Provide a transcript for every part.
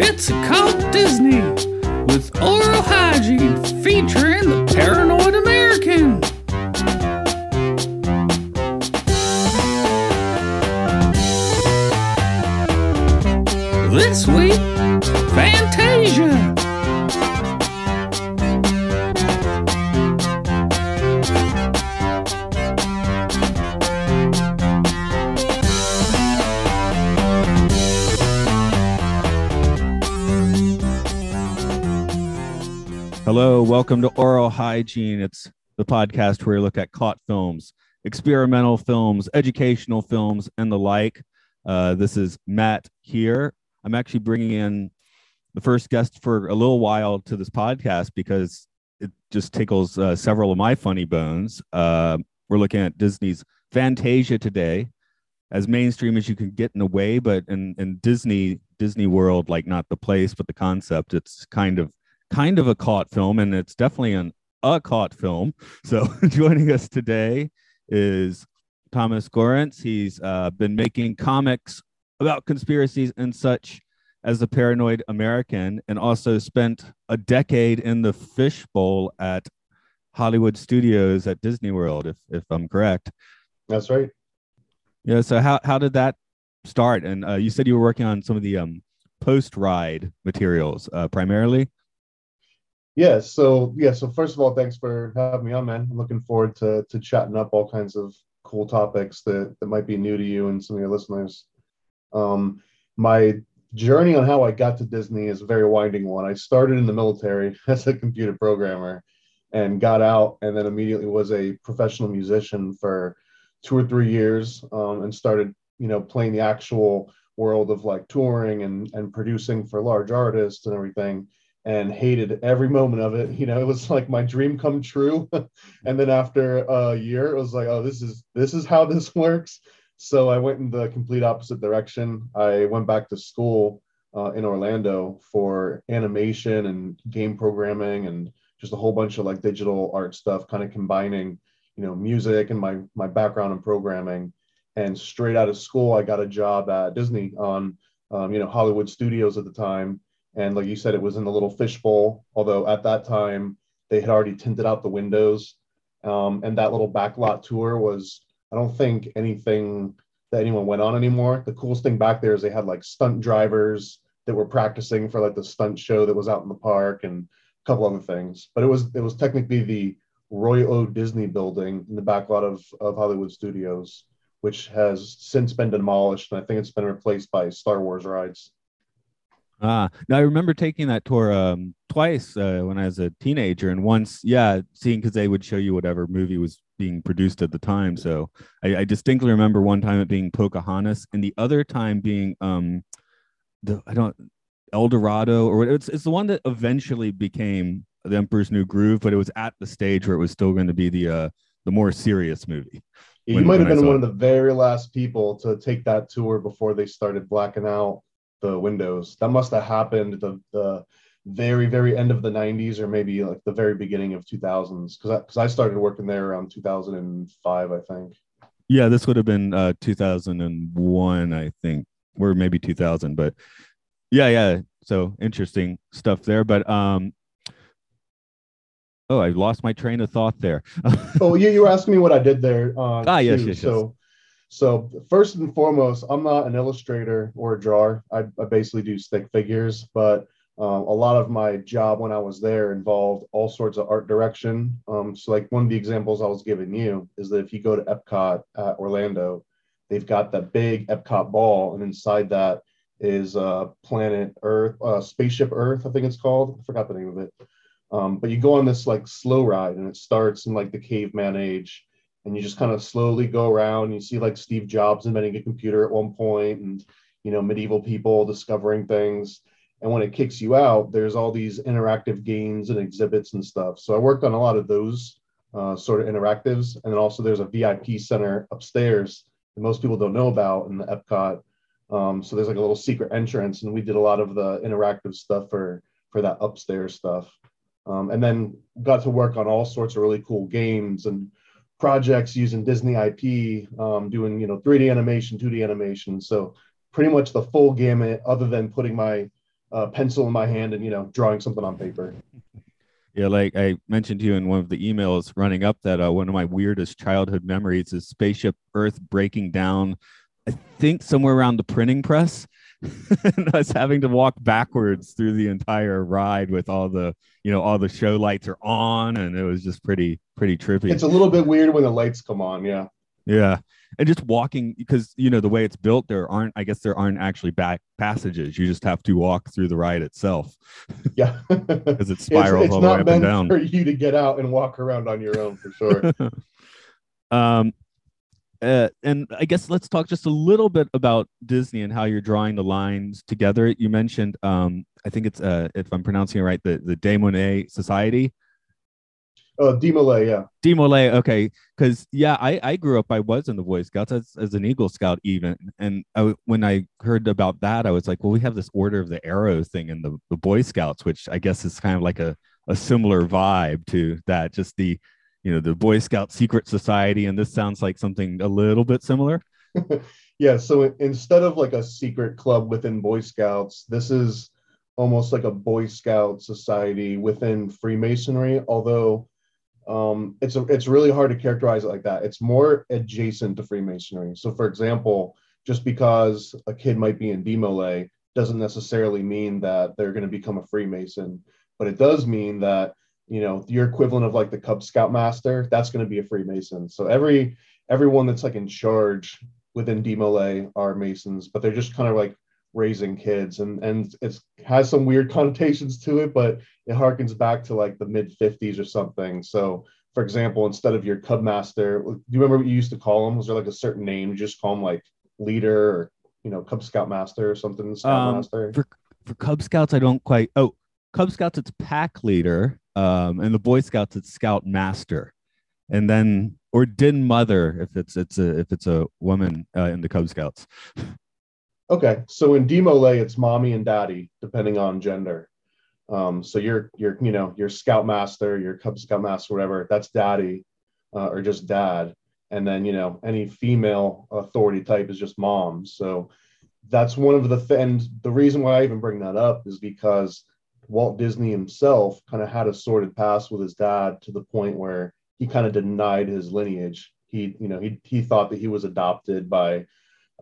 It's called Disney welcome to Oral Hygiene. It's the podcast where we look at caught films, experimental films, educational films, and the like. Uh, this is Matt here. I'm actually bringing in the first guest for a little while to this podcast because it just tickles uh, several of my funny bones. Uh, we're looking at Disney's Fantasia today, as mainstream as you can get in a way, but in, in Disney Disney World, like not the place, but the concept, it's kind of kind of a caught film, and it's definitely an a caught film. So joining us today is Thomas Gorence. He's uh, been making comics about conspiracies and such as the paranoid American, and also spent a decade in the fishbowl at Hollywood Studios at Disney World, if if I'm correct. That's right. Yeah. So how how did that start? And uh, you said you were working on some of the um, post ride materials uh, primarily. Yeah. So yeah. So first of all, thanks for having me on, man. I'm looking forward to to chatting up all kinds of cool topics that that might be new to you and some of your listeners. Um, my journey on how I got to Disney is a very winding one. I started in the military as a computer programmer and got out and then immediately was a professional musician for two or three years um, and started, you know, playing the actual world of like touring and, and producing for large artists and everything and hated every moment of it. You know, it was like my dream come true. and then after a year, it was like, oh, this is this is how this works. So I went in the complete opposite direction. I went back to school uh, in Orlando for animation and game programming and just a whole bunch of like digital art stuff, kind of combining, you know, music and my my background in programming. And straight out of school, I got a job at Disney on, um, you know, Hollywood Studios at the time. And like you said, it was in the little fishbowl. Although at that time they had already tinted out the windows, um, and that little backlot tour was I don't think anything that anyone went on anymore. The coolest thing back there is they had like stunt drivers that were practicing for like the stunt show that was out in the park and a couple other things. But it was it was technically the Roy O. Disney building in the backlot of, of Hollywood Studios, which has since been demolished and I think it's been replaced by Star Wars rides. Ah, now I remember taking that tour um, twice uh, when I was a teenager, and once, yeah, seeing because they would show you whatever movie was being produced at the time. So I, I, distinctly remember one time it being Pocahontas, and the other time being um, the I don't El Dorado or it's it's the one that eventually became the Emperor's New Groove, but it was at the stage where it was still going to be the uh, the more serious movie. Yeah, when, you might have been one of the very last people to take that tour before they started blacking out the windows. That must have happened the the very very end of the 90s or maybe like the very beginning of 2000s because I, cause I started working there around 2005 i think yeah this would have been uh 2001 i think or maybe 2000 but yeah yeah so interesting stuff there but um oh i lost my train of thought there oh yeah you were asking me what i did there uh, ah yes, yes yes. So first and foremost, I'm not an illustrator or a drawer. I, I basically do stick figures, but um, a lot of my job when I was there involved all sorts of art direction. Um, so like one of the examples I was giving you is that if you go to Epcot at Orlando, they've got that big Epcot ball, and inside that is uh, planet Earth, uh, spaceship Earth, I think it's called. I forgot the name of it. Um, but you go on this like slow ride, and it starts in like the caveman age, and you just kind of slowly go around. You see like Steve Jobs inventing a computer at one point, and you know medieval people discovering things. And when it kicks you out, there's all these interactive games and exhibits and stuff. So I worked on a lot of those uh, sort of interactives, and then also there's a VIP center upstairs that most people don't know about in the Epcot. Um, so there's like a little secret entrance, and we did a lot of the interactive stuff for for that upstairs stuff. Um, and then got to work on all sorts of really cool games and projects using Disney IP, um, doing you know 3D animation, 2D animation. So pretty much the full gamut, other than putting my a pencil in my hand and you know drawing something on paper. Yeah, like I mentioned to you in one of the emails running up that uh, one of my weirdest childhood memories is spaceship Earth breaking down. I think somewhere around the printing press, and us having to walk backwards through the entire ride with all the you know all the show lights are on, and it was just pretty pretty trippy. It's a little bit weird when the lights come on. Yeah. Yeah. And just walking because you know the way it's built, there aren't I guess there aren't actually back passages. You just have to walk through the ride itself. Yeah. Because it spirals it's, it's all the way up and down. for you to get out and walk around on your own for sure. um uh, and I guess let's talk just a little bit about Disney and how you're drawing the lines together. You mentioned, um, I think it's, uh, if I'm pronouncing it right, the the De Monet Society. uh, Demolay, yeah. Demolay, okay, because yeah, I I grew up. I was in the Boy Scouts as, as an Eagle Scout even, and I, when I heard about that, I was like, well, we have this Order of the Arrow thing in the the Boy Scouts, which I guess is kind of like a a similar vibe to that. Just the you know the Boy Scout secret society, and this sounds like something a little bit similar. Yeah, so instead of like a secret club within Boy Scouts, this is almost like a Boy Scout society within Freemasonry, although um, it's a, it's really hard to characterize it like that. It's more adjacent to Freemasonry. So, for example, just because a kid might be in Demolay doesn't necessarily mean that they're going to become a Freemason, but it does mean that you know your equivalent of like the Cub Scout master, that's going to be a Freemason. So every everyone that's like in charge within Demolay are Masons, but they're just kind of like raising kids and and it's has some weird connotations to it, but it harkens back to like the mid 50s or something. So for example, instead of your Cub Master, do you remember what you used to call them Was there like a certain name? You just call them like leader or you know, Cub Scout Master or something, Scout Um, Master. For for Cub Scouts, I don't quite. Oh, Cub Scouts, it's pack leader, um, and the Boy Scouts, it's Scout Master, and then or Den Mother if it's it's a if it's a woman uh, in the Cub Scouts. Okay, so in Demolay, it's mommy and daddy, depending on gender. Um, so you're you know your Scout Master, your Cub Scout Master, whatever, that's daddy, uh, or just dad, and then you know any female authority type is just mom. So that's one of the th- and the reason why I even bring that up is because Walt Disney himself kind of had a sordid past with his dad to the point where he kind of denied his lineage. He you know he he thought that he was adopted by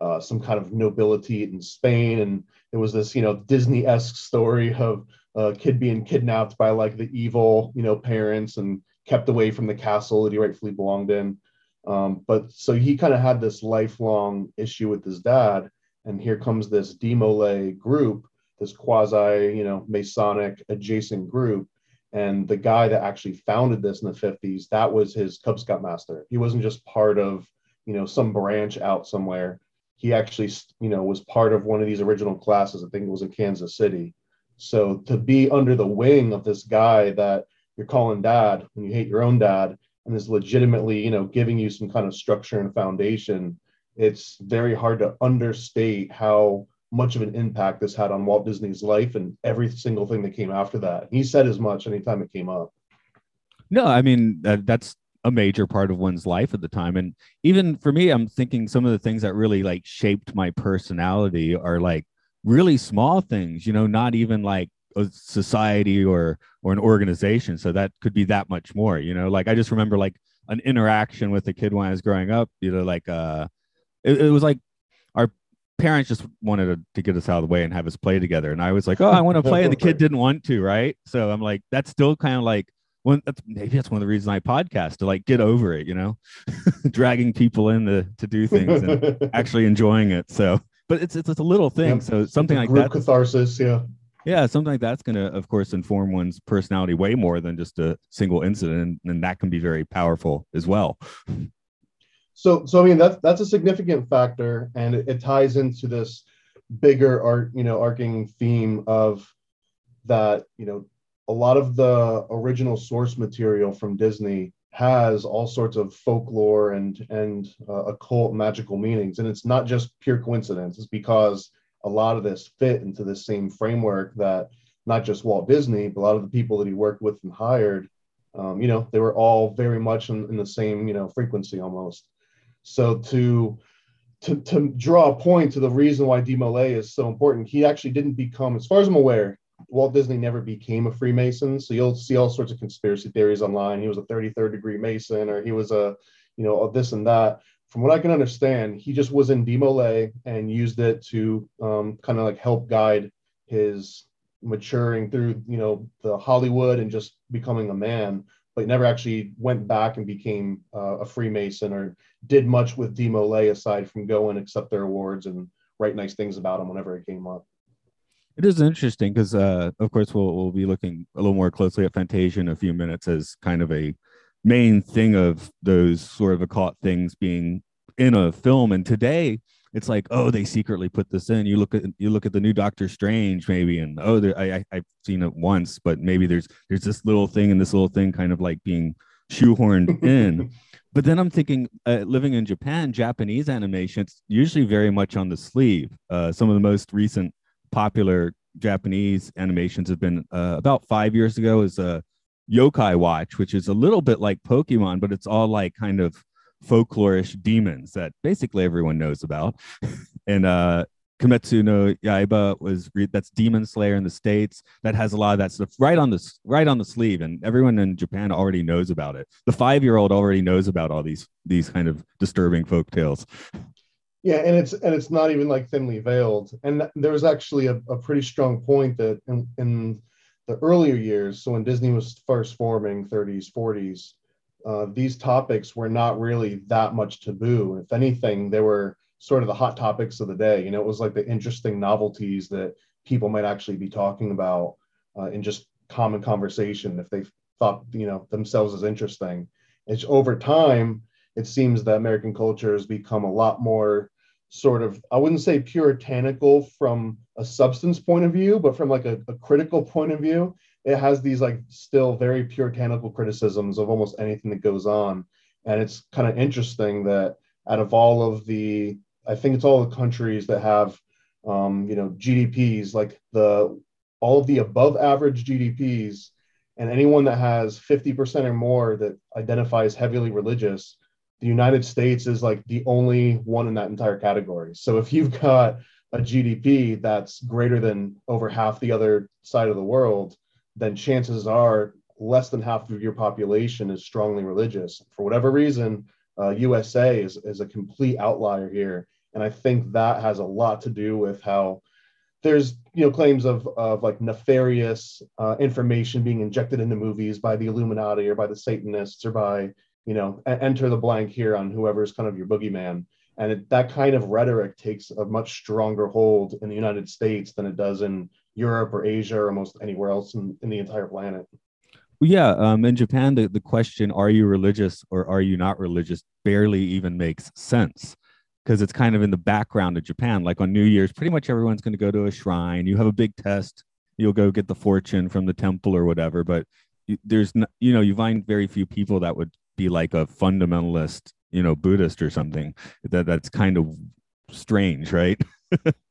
uh, some kind of nobility in Spain, and it was this you know Disney-esque story of a kid being kidnapped by like the evil you know parents and kept away from the castle that he rightfully belonged in. Um, but so he kind of had this lifelong issue with his dad, and here comes this Demolay group, this quasi you know Masonic adjacent group. And the guy that actually founded this in the 50s, that was his Cub Scout master. He wasn't just part of, you know, some branch out somewhere he actually you know was part of one of these original classes i think it was in kansas city so to be under the wing of this guy that you're calling dad when you hate your own dad and is legitimately you know giving you some kind of structure and foundation it's very hard to understate how much of an impact this had on walt disney's life and every single thing that came after that he said as much anytime it came up No, I mean that, that's a major part of one's life at the time, and even for me, I'm thinking some of the things that really like shaped my personality are like really small things. You know, not even like a society or or an organization. So that could be that much more. You know, like I just remember like an interaction with a kid when I was growing up. You know, like uh, it, it was like parents just wanted to, to get us out of the way and have us play together. And I was like, oh, I want to play. And the kid didn't want to, right? So I'm like, that's still kind of like one that's maybe that's one of the reasons I podcast to like get over it, you know, dragging people in to, to do things and actually enjoying it. So but it's it's, it's a little thing. Yep. So something like group that. catharsis yeah Yeah, something like that's gonna of course inform one's personality way more than just a single incident. And that can be very powerful as well. So, so I mean that's that's a significant factor, and it, it ties into this bigger art, you know, arcing theme of that. You know, a lot of the original source material from Disney has all sorts of folklore and and uh, occult magical meanings, and it's not just pure coincidence. It's because a lot of this fit into the same framework that not just Walt Disney, but a lot of the people that he worked with and hired. Um, you know, they were all very much in, in the same you know frequency almost. So to to, to draw a point to the reason why DeMolay is so important, he actually didn't become, as far as I'm aware, Walt Disney never became a Freemason. So you'll see all sorts of conspiracy theories online. He was a 33rd degree Mason, or he was a, you know, this and that. From what I can understand, he just was in DeMolay and used it to um, kind of like help guide his maturing through, you know, the Hollywood and just becoming a man but never actually went back and became uh, a Freemason or did much with DeMolay aside from go and accept their awards and write nice things about them whenever it came up. It is interesting because, uh, of course, we'll we'll be looking a little more closely at Fantasia in a few minutes as kind of a main thing of those sort of occult things being in a film. And today, it's like oh they secretly put this in. You look at you look at the new doctor strange maybe and oh there, I, I have seen it once but maybe there's there's this little thing and this little thing kind of like being shoehorned in. But then i'm thinking uh, living in japan japanese animation it's usually very much on the sleeve. Uh, some of the most recent popular japanese animations have been uh, about five years ago is a uh, yokai watch which is a little bit like pokemon but it's all like kind of folklorish demons that basically everyone knows about. and uh Kimetsu no Yaiba was re- that's Demon Slayer in the states that has a lot of that stuff right on the right on the sleeve, and everyone in Japan already knows about it. The five year old already knows about all these these kind of disturbing folk tales. Yeah, and it's and it's not even like thinly veiled. And there was actually a, a pretty strong point that in, in the earlier years, so when Disney was first forming, 30s, 40s, uh, these topics were not really that much taboo. If anything, they were sort of the hot topics of the day. You know, it was like the interesting novelties that people might actually be talking about uh, in just common conversation if they thought, you know, themselves as interesting. It's over time, it seems that American culture has become a lot more sort of, I wouldn't say puritanical from a substance point of view, but from like a, a critical point of view it has these like still very puritanical criticisms of almost anything that goes on. And it's kind of interesting that out of all of the i think it's all the countries that have um, you know gdps like the all of the above average gdps and anyone that has 50% or more that identifies heavily religious the united states is like the only one in that entire category. So if you've got a gdp that's greater than over half the other side of the world then chances are less than half of your population is strongly religious. For whatever reason, uh, USA is, is a complete outlier here. And I think that has a lot to do with how there's you know claims of, of like nefarious uh, information being injected into movies by the Illuminati or by the Satanists or by you know enter the blank here on whoever's kind of your boogeyman. And it, that kind of rhetoric takes a much stronger hold in the United States than it does in Europe or Asia or almost anywhere else in, in the entire planet. Well, yeah, um, in Japan, the, the question, are you religious or are you not religious, barely even makes sense because it's kind of in the background of Japan. Like on New Year's, pretty much everyone's going to go to a shrine. You have a big test, you'll go get the fortune from the temple or whatever. But there's, no, you know, you find very few people that would be like a fundamentalist, you know, Buddhist or something. That that's kind of strange, right?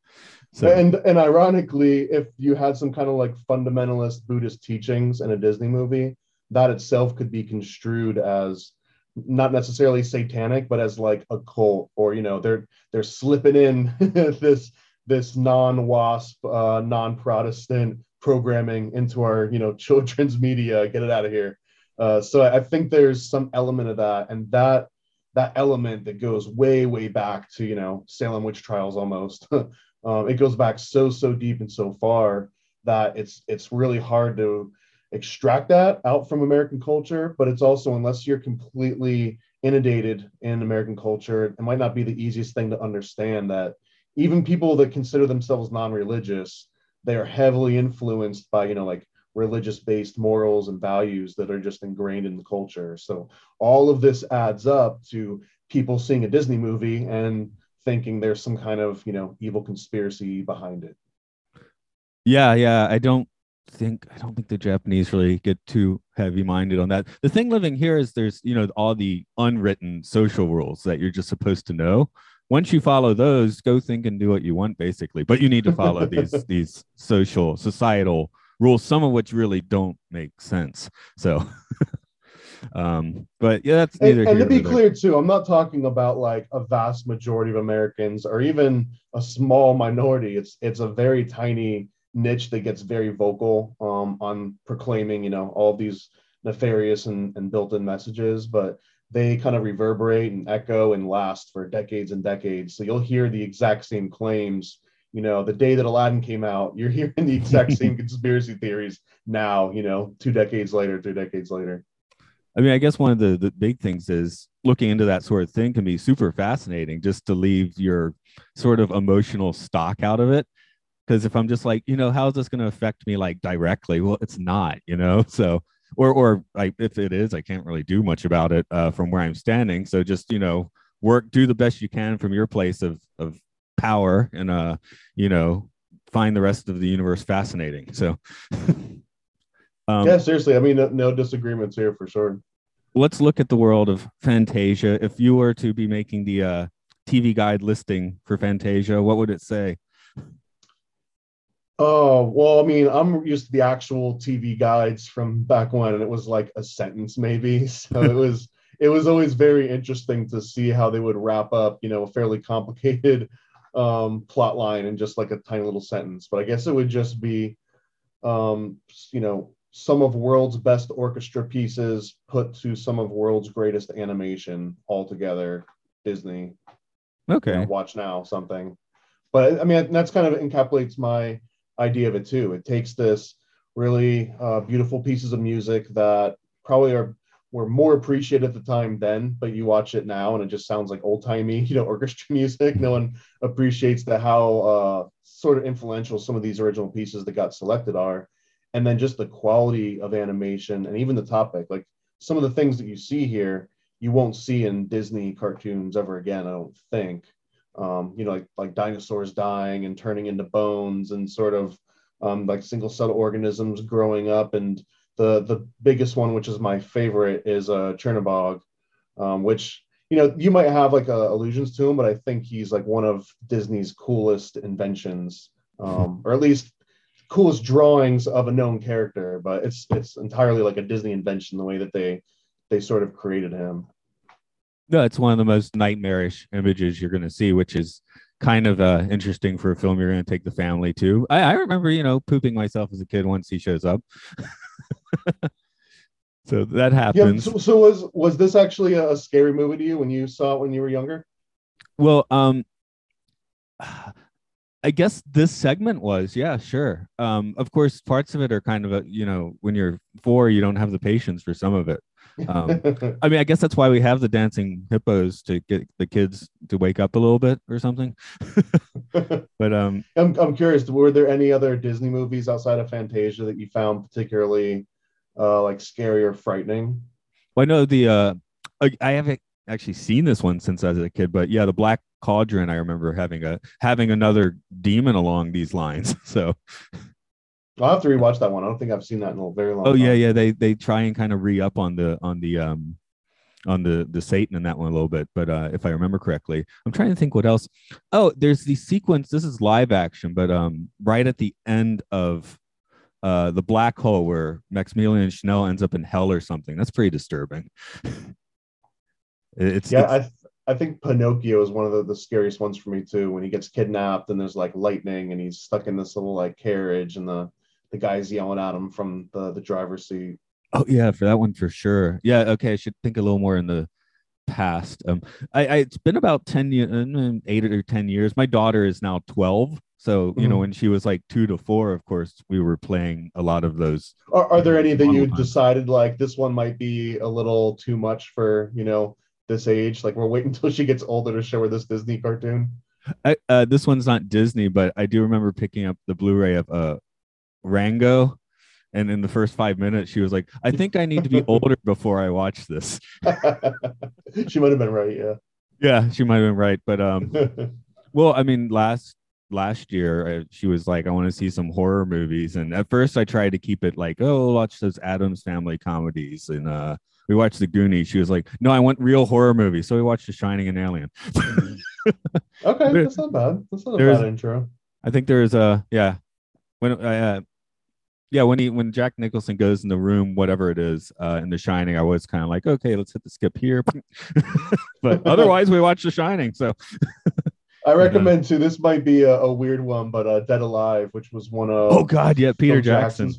So. And and ironically, if you had some kind of like fundamentalist Buddhist teachings in a Disney movie, that itself could be construed as not necessarily satanic, but as like a cult, or you know, they're they're slipping in this this non-WASP, uh, non-Protestant programming into our you know children's media. Get it out of here. Uh, so I think there's some element of that, and that that element that goes way way back to you know Salem witch trials almost. Um, it goes back so so deep and so far that it's it's really hard to extract that out from American culture. But it's also unless you're completely inundated in American culture, it might not be the easiest thing to understand that even people that consider themselves non-religious, they are heavily influenced by you know like religious based morals and values that are just ingrained in the culture. So all of this adds up to people seeing a Disney movie and thinking there's some kind of you know evil conspiracy behind it. Yeah yeah i don't think i don't think the japanese really get too heavy minded on that. The thing living here is there's you know all the unwritten social rules that you're just supposed to know. Once you follow those go think and do what you want basically. But you need to follow these these social societal rules some of which really don't make sense so Um, but yeah, that's And, neither and to be there. clear too, I'm not talking about like a vast majority of Americans or even a small minority. It's it's a very tiny niche that gets very vocal um, on proclaiming, you know, all these nefarious and, and built-in messages, but they kind of reverberate and echo and last for decades and decades. So you'll hear the exact same claims. You know, the day that Aladdin came out, you're hearing the exact same conspiracy theories now. You know, two decades later, three decades later. I mean, I guess one of the, the big things is looking into that sort of thing can be super fascinating just to leave your sort of emotional stock out of it. Because if I'm just like, you know, how is this going to affect me like directly? Well, it's not, you know. So, or or like if it is, I can't really do much about it uh, from where I'm standing. So just you know, work, do the best you can from your place of of power, and uh, you know, find the rest of the universe fascinating. So. um, yeah, seriously. I mean, no, no disagreements here for sure. let's look at the world of Fantasia. If you were to be making the uh, TV guide listing for Fantasia, what would it say? Oh, well, I mean, I'm used to the actual TV guides from back when, and it was like a sentence maybe. So it was it was always very interesting to see how they would wrap up, you know, a fairly complicated um, plot line in just like a tiny little sentence. But I guess it would just be, um, you know, some of world's best orchestra pieces put to some of world's greatest animation all together. Disney, you Okay. know, watch now something but i mean that's kind of encapsulates my idea of it too it takes this really uh, beautiful pieces of music that probably are were more appreciated at the time then but you watch it now and it just sounds like old timey you know orchestra music no one appreciates the how uh, sort of influential some of these original pieces that got selected are and then just the quality of animation and even the topic like some of the things that you see here you won't see in Disney cartoons ever again, I don't think. Um, you know, like like dinosaurs dying and turning into bones and sort of um, like single cell organisms growing up. And the the biggest one, which is my favorite, is uh, Chernobog, um, which you know you might have like uh, allusions to him, but I think he's like one of Disney's coolest inventions, um, or at least coolest drawings of a known character. But it's it's entirely like a Disney invention the way that they they sort of created him. No, it's one of the most nightmarish images you're going to see, which is kind of uh, interesting for a film you're going to take the family to. I, I remember, you know, pooping myself as a kid once he shows up. so that Yeah. happens. So, so was was this actually a, a scary movie to you when you saw it when you were younger? Well, um, I guess this segment was, yeah, sure. Um, of course, parts of it are kind of a, you know, when you're four, you don't have the patience for some of it. Um, I mean, I guess that's why we have the dancing hippos to get the kids to wake up a little bit or something. but um, I'm I'm curious. Were there any other Disney movies outside of Fantasia that you found particularly uh, like scary or frightening? well, I know the uh, I, I haven't actually seen this one since I was a kid, but yeah, the Black Cauldron. I remember having a having another demon along these lines. So, I'll have to rewatch that one. I don't think I've seen that in a very long. oh yeah, time. yeah, they they try and kind of re up on the on the um on the the Satan in that one a little bit, but uh, if I remember correctly, I'm trying to think what else. Oh, there's the sequence. This is live action, but um, right at the end of uh the black hole where Maximilian Schell ends up in hell or something. That's pretty disturbing. it's yeah. it's- I think Pinocchio is one of the, the scariest ones for me too. When he gets kidnapped and there's like lightning and he's stuck in this little like carriage and the the guy's yelling at him from the the driver's seat. Oh yeah, for that one for sure. Yeah, okay. I should think a little more in the past. Um, I, I it's been about ten years, eight or ten years. My daughter is now twelve, so you know Mhm. when she was like two to four, of course we were playing a lot of those. Are, are there any that you decided like this one might be a little too much for you know this age? Like we're waiting until she gets older to show her this Disney cartoon. I, uh, this one's not Disney, but I do remember picking up the Blu-ray of uh Rango. And in the first five minutes, she was like, "I think I need to be older before I watch this." she might have been right. Yeah. Yeah, she might have been right, but um, Well, I mean, last last year uh, she was like, "I want to see some horror movies," and at first I tried to keep it like, "Oh, watch those Addams Family comedies," and uh, we watched The Goonies. She was like, "No, I want real horror movies," so we watched The Shining and Alien. okay, There- that's not bad. That's not a there's- bad intro. I think there is a yeah when I uh, yeah, when he when Jack Nicholson goes in the room, whatever it is, uh, in The Shining, I was kind of like, okay, let's hit the skip here. but otherwise, we watch The Shining. So I recommend too. This might be a, a weird one, but uh, Dead Alive, which was one of oh god, yeah, Peter Jackson.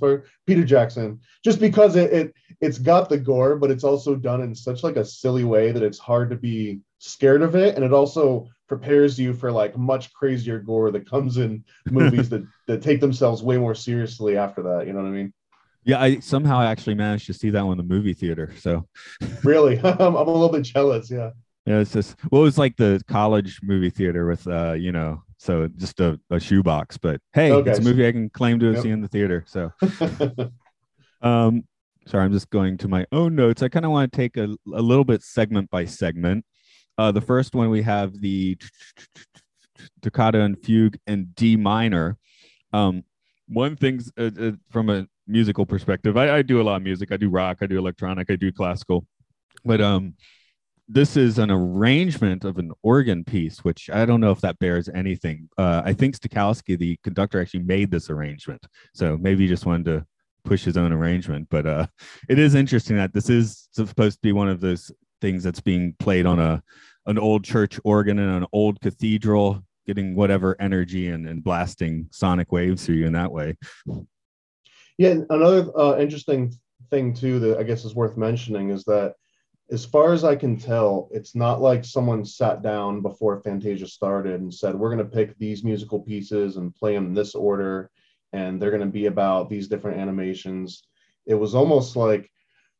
Peter Jackson, just because it, it it's got the gore, but it's also done in such like a silly way that it's hard to be scared of it, and it also prepares you for like much crazier gore that comes in movies that that take themselves way more seriously after that. You know what I mean? Yeah, I somehow actually managed to see that one in the movie theater. So really, I'm, I'm a little bit jealous. Yeah. Yeah, it's just well, it was like the college movie theater with uh, you know, so just a, a shoebox. But hey, okay. it's a movie I can claim to have yep. seen in the theater. So um sorry, I'm just going to my own notes. I kind of want to take a, a little bit segment by segment. Uh the first one we have the toccata and fugue in D minor. Um one thing's uh, uh, from a musical perspective, I, I do a lot of music. I do rock, I do electronic, I do classical. But um this is an arrangement of an organ piece, which I don't know if that bears anything. Uh, I think Stokowski, the conductor, actually made this arrangement. So maybe he just wanted to push his own arrangement. But uh, it is interesting that this is supposed to be one of those things that's being played on a an old church organ in an old cathedral, getting whatever energy and, and blasting sonic waves through you in that way. Yeah, another uh, interesting thing too that I guess is worth mentioning is that as far as I can tell, it's not like someone sat down before Fantasia started and said, we're going to pick these musical pieces and play them in this order, and they're going to be about these different animations. It was almost like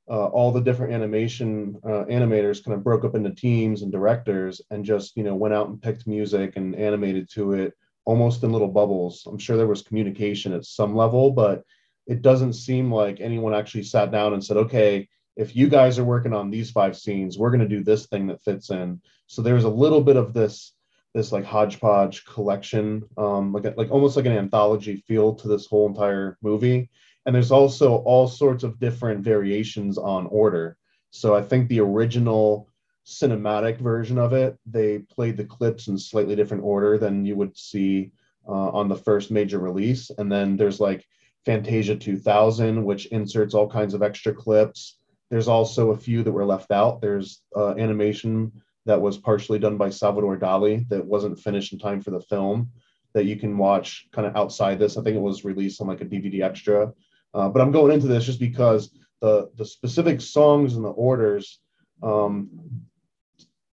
uh, all the different animation uh, animators kind of broke up into teams and directors and just, you know, went out and picked music and animated to it almost in little bubbles. I'm sure there was communication at some level, but it doesn't seem like anyone actually sat down and said, okay, if you guys are working on these five scenes, we're going to do this thing that fits in. So there's a little bit of this this like hodgepodge collection, um, like a, like almost like an anthology feel to this whole entire movie. And there's also all sorts of different variations on order. So I think the original cinematic version of it, they played the clips in slightly different order than you would see uh, on the first major release. And then there's like Fantasia 2000, which inserts all kinds of extra clips. There's also a few that were left out. There's uh, animation that was partially done by Salvador Dali that wasn't finished in time for the film that you can watch kind of outside this. I think it was released on like a DVD extra. Uh, but I'm going into this just because the the specific songs and the orders um,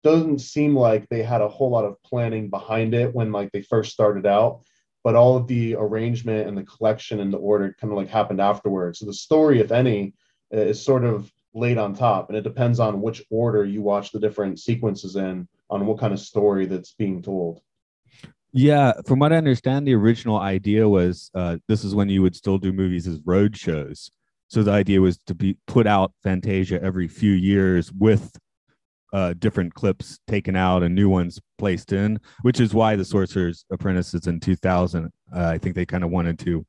doesn't seem like they had a whole lot of planning behind it when like they first started out. But all of the arrangement and the collection and the order kind of like happened afterwards. So the story, if any, is sort of laid on top and it depends on which order you watch the different sequences in on what kind of story that's being told. Yeah from what i understand the original idea was uh, this is when you would still do movies as road shows. So the idea was to be put out fantasia every few years with uh, different clips taken out and new ones placed in which is why the sorcerer's apprentice is in 2000 uh, i think they kind of wanted to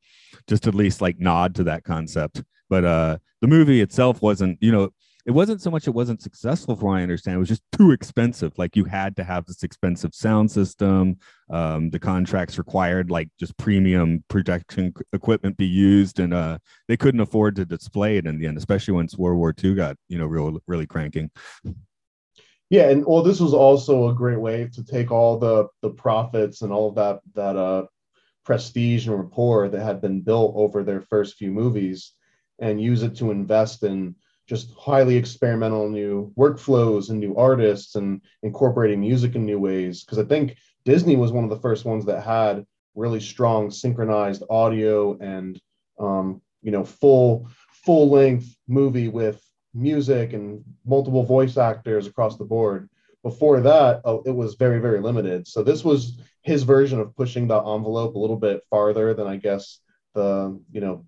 just at least like nod to that concept but uh, the movie itself wasn't, you know, it wasn't so much it wasn't successful for what I understand. It was just too expensive. Like you had to have this expensive sound system. Um, the contracts required like just premium projection equipment be used, and uh, they couldn't afford to display it in the end, especially once World War II got you know real really cranking. Yeah, and well, this was also a great way to take all the the profits and all of that that uh, prestige and rapport that had been built over their first few movies and use it to invest in just highly experimental new workflows and new artists and incorporating music in new ways. Because I think Disney was one of the first ones that had really strong synchronized audio and um, you know full full length movie with music and multiple voice actors across the board. Before that, oh, it was very very limited. So this was his version of pushing the envelope a little bit farther than I guess the you know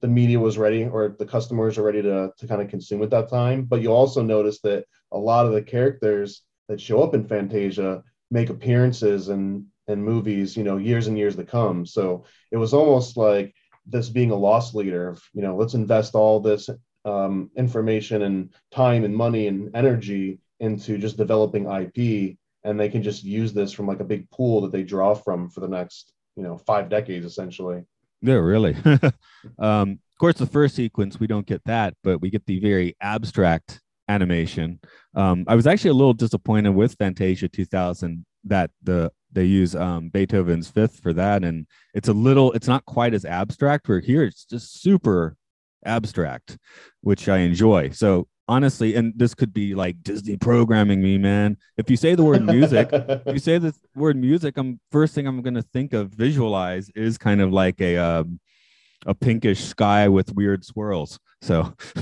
the media was ready or the customers are ready to, to kind of consume at that time. But you also notice that a lot of the characters that show up in Fantasia make appearances and and movies, you know, years and years to come. So it was almost like this being a loss leader you know, let's invest all this um, information and time and money and energy into just developing IP, and they can just use this from like a big pool that they draw from for the next, you know, five decades essentially. Yeah, really. um, of course, the first sequence we don't get that, but we get the very abstract animation. Um, I was actually a little disappointed with Fantasia 2000 that the they use um, Beethoven's Fifth for that, and it's a little, it's not quite as abstract. Where here, it's just super abstract, which I enjoy. So honestly, and this could be like Disney programming me, man. If you say the word music, if you say the word music, I'm first thing I'm gonna think of visualize is kind of like a um, a pinkish sky with weird swirls. So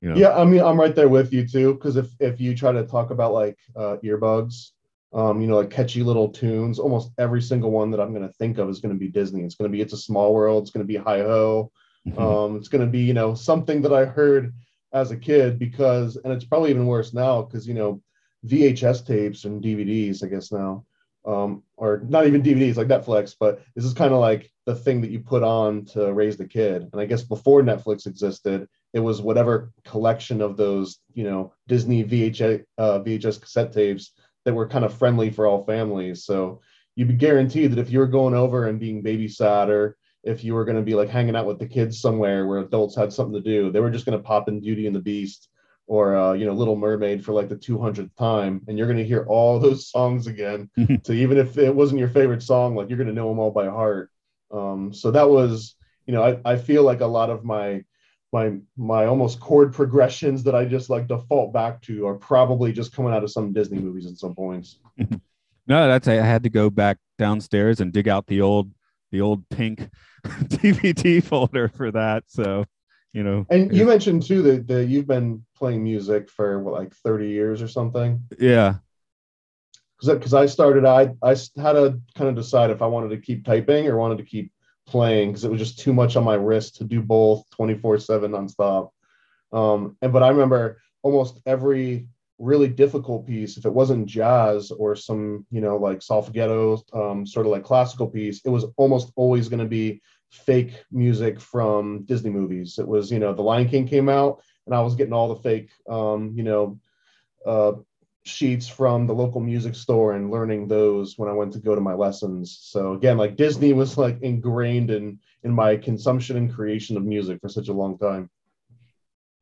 you know. Yeah, I mean I'm right there with you too, because if if you try to talk about like uh earbuds, um, you know, like catchy little tunes, almost every single one that I'm gonna think of is gonna be Disney. It's gonna be It's a Small World, it's gonna be Hi Ho. Mm-hmm. Um, it's gonna be, you know, something that I heard as a kid because, and it's probably even worse now because you know VHS tapes and DVDs, I guess now, um, or not even DVDs like Netflix, but this is kind of like the thing that you put on to raise the kid. And I guess before Netflix existed, it was whatever collection of those, you know, Disney VHS uh, VHS cassette tapes that were kind of friendly for all families. So you'd be guaranteed that if you were going over and being babysat or if you were going to be like hanging out with the kids somewhere where adults had something to do. They were just going to pop in Beauty and the Beast or uh, you know Little Mermaid for like the 200th time, and you're going to hear all those songs again. so even if it wasn't your favorite song, like you're going to know them all by heart. Um, so that was, you know, I, I feel like a lot of my my my almost chord progressions that I just like default back to are probably just coming out of some Disney movies at some points. no, that's I had to go back downstairs and dig out the old the old pink DVD folder for that. So, you know. And you mentioned too that, that you've been playing music for what, like 30 years or something. Yeah. Because I started, I I had to kind of decide if I wanted to keep typing or wanted to keep playing because it was just too much on my wrist to do both 24 7 nonstop. Um, and but I remember almost every really difficult piece, if it wasn't jazz or some, you know, like solfeggio, um, sort of like classical piece, it was almost always going to be fake music from Disney movies. It was, you know, The Lion King came out, and I was getting all the fake, um, you know, uh, sheets from the local music store and learning those when I went to go to my lessons. So again, like Disney was like ingrained in in my consumption and creation of music for such a long time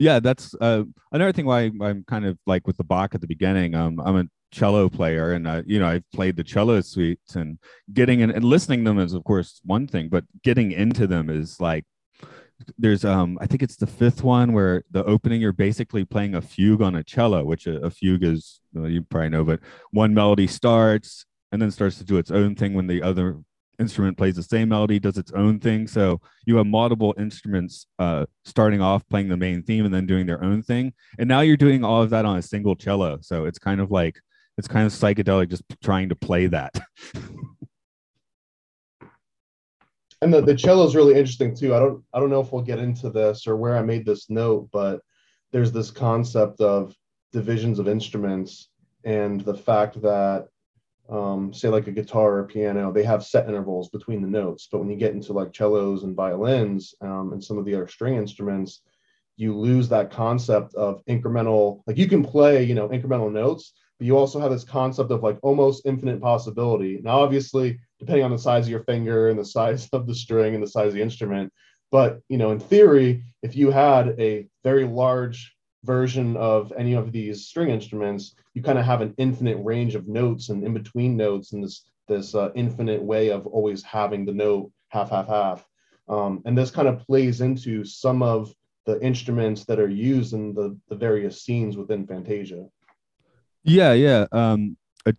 yeah that's uh, another thing why i'm kind of like with the bach at the beginning um, i'm a cello player and uh, you know i've played the cello suites and getting in and listening to them is of course one thing but getting into them is like there's um i think it's the fifth one where the opening you're basically playing a fugue on a cello which a, a fugue is well, you probably know but one melody starts and then starts to do its own thing when the other instrument plays the same melody, does its own thing. So you have multiple instruments uh, starting off playing the main theme and then doing their own thing. And now you're doing all of that on a single cello. So it's kind of like it's kind of psychedelic just trying to play that. and the, the cello is really interesting too. I don't I don't know if we'll get into this or where I made this note, but there's this concept of divisions of instruments and the fact that um, say like a guitar or piano, they have set intervals between the notes. But when you get into like cellos and violins um, and some of the other string instruments, you lose that concept of incremental. Like you can play, you know, incremental notes, but you also have this concept of like almost infinite possibility. Now, obviously, depending on the size of your finger and the size of the string and the size of the instrument, but you know, in theory, if you had a very large version of any of these string instruments, you kind of have an infinite range of notes and in between notes and this this uh, infinite way of always having the note half half half. Um, and this kind of plays into some of the instruments that are used in the, the various scenes within Fantasia. Yeah, yeah. Um,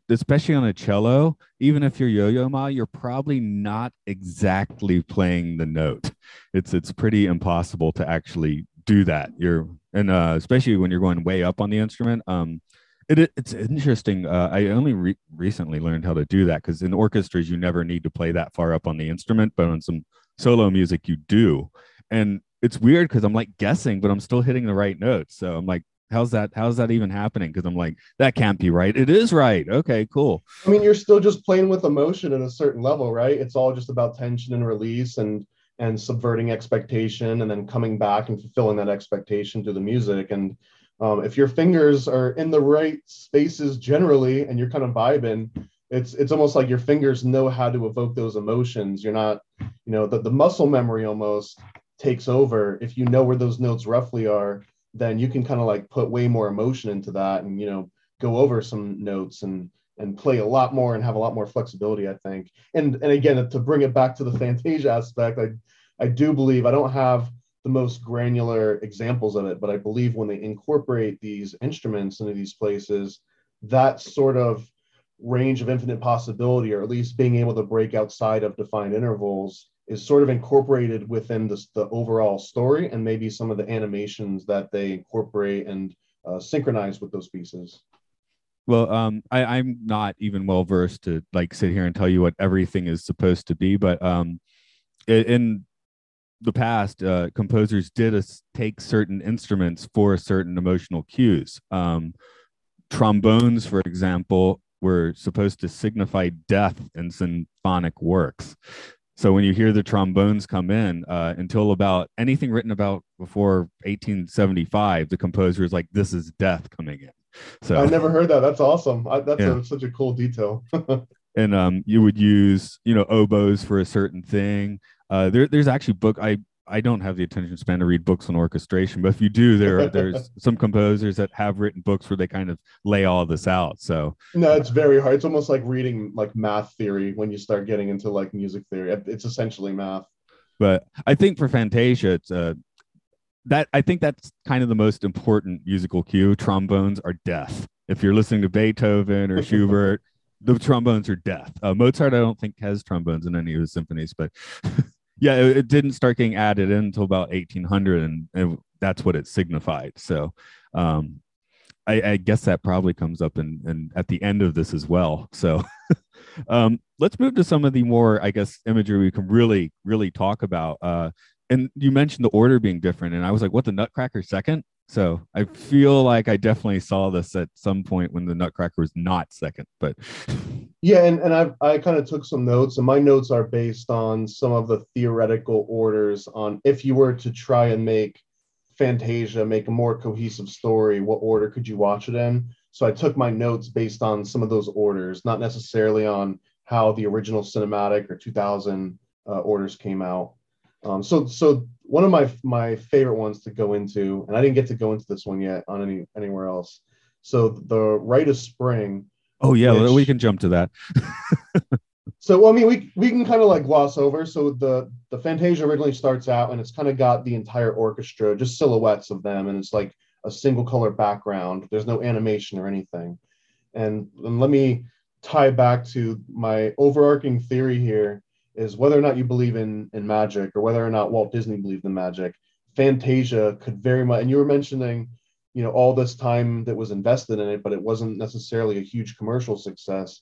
especially on a cello, even if you're Yo-Yo Ma, you're probably not exactly playing the note. It's it's pretty impossible to actually do that. You're and uh, especially when you're going way up on the instrument. Um, it, it's interesting. Uh, I only re- recently learned how to do that because in orchestras you never need to play that far up on the instrument, but on some solo music you do. And it's weird because I'm like guessing, but I'm still hitting the right notes. So I'm like, how's that? How's that even happening? Because I'm like, that can't be right. It is right. Okay, cool. I mean, you're still just playing with emotion at a certain level, right? It's all just about tension and release and and subverting expectation and then coming back and fulfilling that expectation through the music. And um, if your fingers are in the right spaces generally and you're kind of vibing it's it's almost like your fingers know how to evoke those emotions. You're not you know the, the muscle memory almost takes over. If you know where those notes roughly are then you can kind of like put way more emotion into that and you know go over some notes and and play a lot more and have a lot more flexibility i think and and again to bring it back to the fantasia aspect i i do believe i don't have the most granular examples of it but i believe when they incorporate these instruments into these places that sort of range of infinite possibility or at least being able to break outside of defined intervals is sort of incorporated within this, the overall story and maybe some of the animations that they incorporate and uh, synchronize with those pieces. Well, um, I, am not even well versed to like sit here and tell you what everything is supposed to be, but um, in the past, uh, composers did a, take certain instruments for certain emotional cues. Um, trombones, for example, were supposed to signify death in symphonic works. So when you hear the trombones come in, uh, until about anything written about before 1875, the composer is like, "This is death coming in." So I never heard that. That's awesome. I, that's yeah. a, such a cool detail. and um, you would use, you know, oboes for a certain thing. Uh, there, there's actually book. I I don't have the attention span to read books on orchestration, but if you do, there there's some composers that have written books where they kind of lay all this out. So no, it's very hard. It's almost like reading like math theory when you start getting into like music theory. It's essentially math. But I think for Fantasia, it's uh, that I think that's kind of the most important musical cue. Trombones are death. If you're listening to Beethoven or Schubert, the trombones are death. Uh, Mozart, I don't think has trombones in any of his symphonies, but yeah, it, it, didn't start getting added in until about 1800, and, and that's what it signified. So, um, I, I, guess that probably comes up in, in at the end of this as well. So, um, let's move to some of the more, I guess, imagery we can really, really talk about. Uh, and you mentioned the order being different, and I was like, "What the Nutcracker second? So I feel like I definitely saw this at some point when the Nutcracker was not second, but yeah, and, and I I kind of took some notes, and my notes are based on some of the theoretical orders on if you were to try and make Fantasia make a more cohesive story, what order could you watch it in? So I took my notes based on some of those orders, not necessarily on how the original cinematic or 2000 uh, orders came out. Um, so so one of my my favorite ones to go into, and I didn't get to go into this one yet on any anywhere else. So the Rite of Spring. Oh yeah, which, we can jump to that. so well, I mean, we we can kind of like gloss over. So the the Fantasia originally starts out, and it's kind of got the entire orchestra, just silhouettes of them, and it's like a single color background. There's no animation or anything. And, and let me tie back to my overarching theory here is whether or not you believe in in magic or whether or not Walt Disney believed in magic. Fantasia could very much, and you were mentioning, you know, all this time that was invested in it, but it wasn't necessarily a huge commercial success.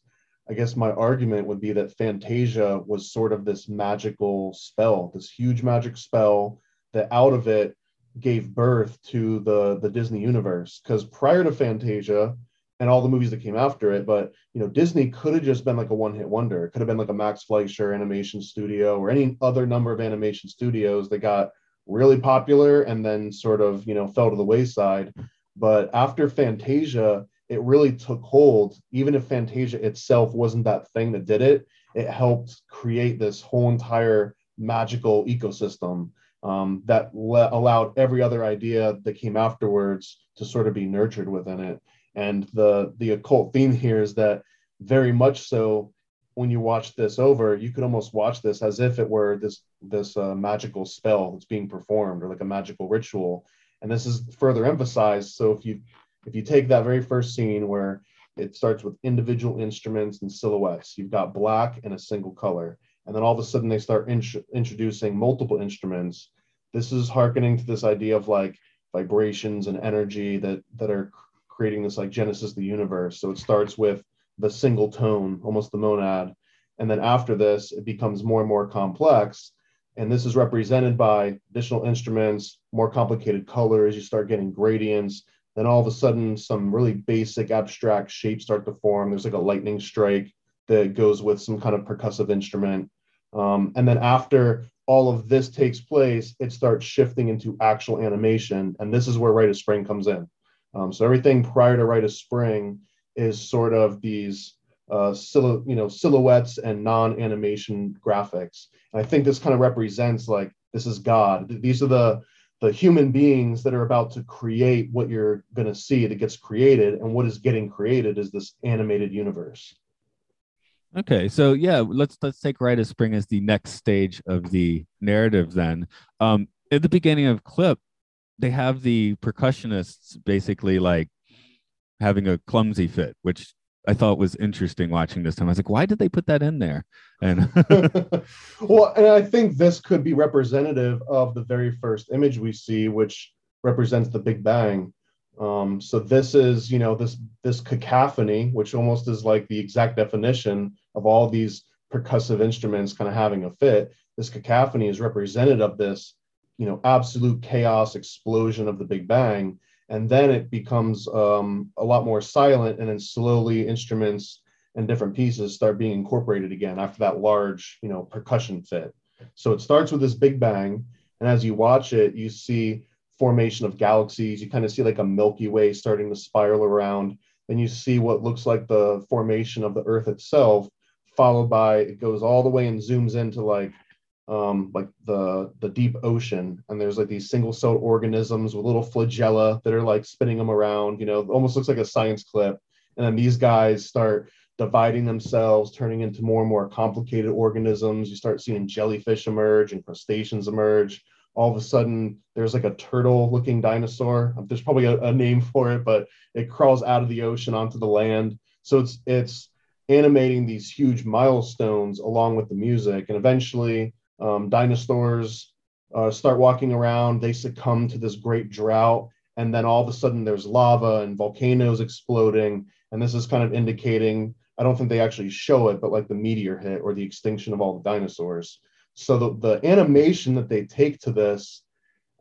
I guess my argument would be that Fantasia was sort of this magical spell, this huge magic spell that out of it gave birth to the the Disney universe. Because prior to Fantasia, and all the movies that came after it. But you know, Disney could have just been like a one-hit wonder. It could have been like a Max Fleischer animation studio or any other number of animation studios that got really popular and then sort of you know fell to the wayside. But after Fantasia, it really took hold. Even if Fantasia itself wasn't that thing that did it, it helped create this whole entire magical ecosystem um, that le- allowed every other idea that came afterwards to sort of be nurtured within it. And the the occult theme here is that very much so when you watch this over, you could almost watch this as if it were this this uh, magical spell that's being performed or like a magical ritual. And this is further emphasized. So if you if you take that very first scene where it starts with individual instruments and silhouettes, you've got black and a single color, and then all of a sudden they start in- introducing multiple instruments. This is harkening to this idea of like vibrations and energy that that are creating this like genesis of the universe. So it starts with the single tone, almost the monad. And then after this, it becomes more and more complex. And this is represented by additional instruments, more complicated colors. You start getting gradients. Then all of a sudden, some really basic abstract shapes start to form. There's like a lightning strike that goes with some kind of percussive instrument. Um, and then after all of this takes place, it starts shifting into actual animation. And this is where Rite of Spring comes in. Um, so everything prior to Rite of Spring is sort of these uh, you know silhouettes and non-animation graphics. And I think this kind of represents like this is God. These are the the human beings that are about to create what you're going to see that gets created, and what is getting created is this animated universe. Okay, so yeah, let's let's take Rite of Spring as the next stage of the narrative. Then, um, at the beginning of clip, they have the percussionists basically like having a clumsy fit, which I thought was interesting watching this time. I was like, why did they put that in there? And well, and I think this could be representative of the very first image we see, which represents the Big Bang. Um, so this is, you know, this this cacophony, which almost is like the exact definition of all these percussive instruments kind of having a fit. This cacophony is representative of this, you know, absolute chaos explosion of the Big Bang. And then it becomes um, a lot more silent and then slowly instruments and different pieces start being incorporated again after that large you know percussion fit. So it starts with this big bang and as you watch it you see formation of galaxies. You kind of see like a milky way starting to spiral around. And you see what looks like the formation of the earth itself followed by it goes all the way and zooms into like um, like the the deep ocean, and there's like these single-celled organisms with little flagella that are like spinning them around. You know, almost looks like a science clip. And then these guys start dividing themselves, turning into more and more complicated organisms. You start seeing jellyfish emerge and crustaceans emerge. All of a sudden, there's like a turtle-looking dinosaur. There's probably a, a name for it, but it crawls out of the ocean onto the land. So it's it's animating these huge milestones along with the music, and eventually um, dinosaurs uh, start walking around, they succumb to this great drought, and then all of a sudden there's lava and volcanoes exploding. And this is kind of indicating, I don't think they actually show it, but like the meteor hit or the extinction of all the dinosaurs. So the, the animation that they take to this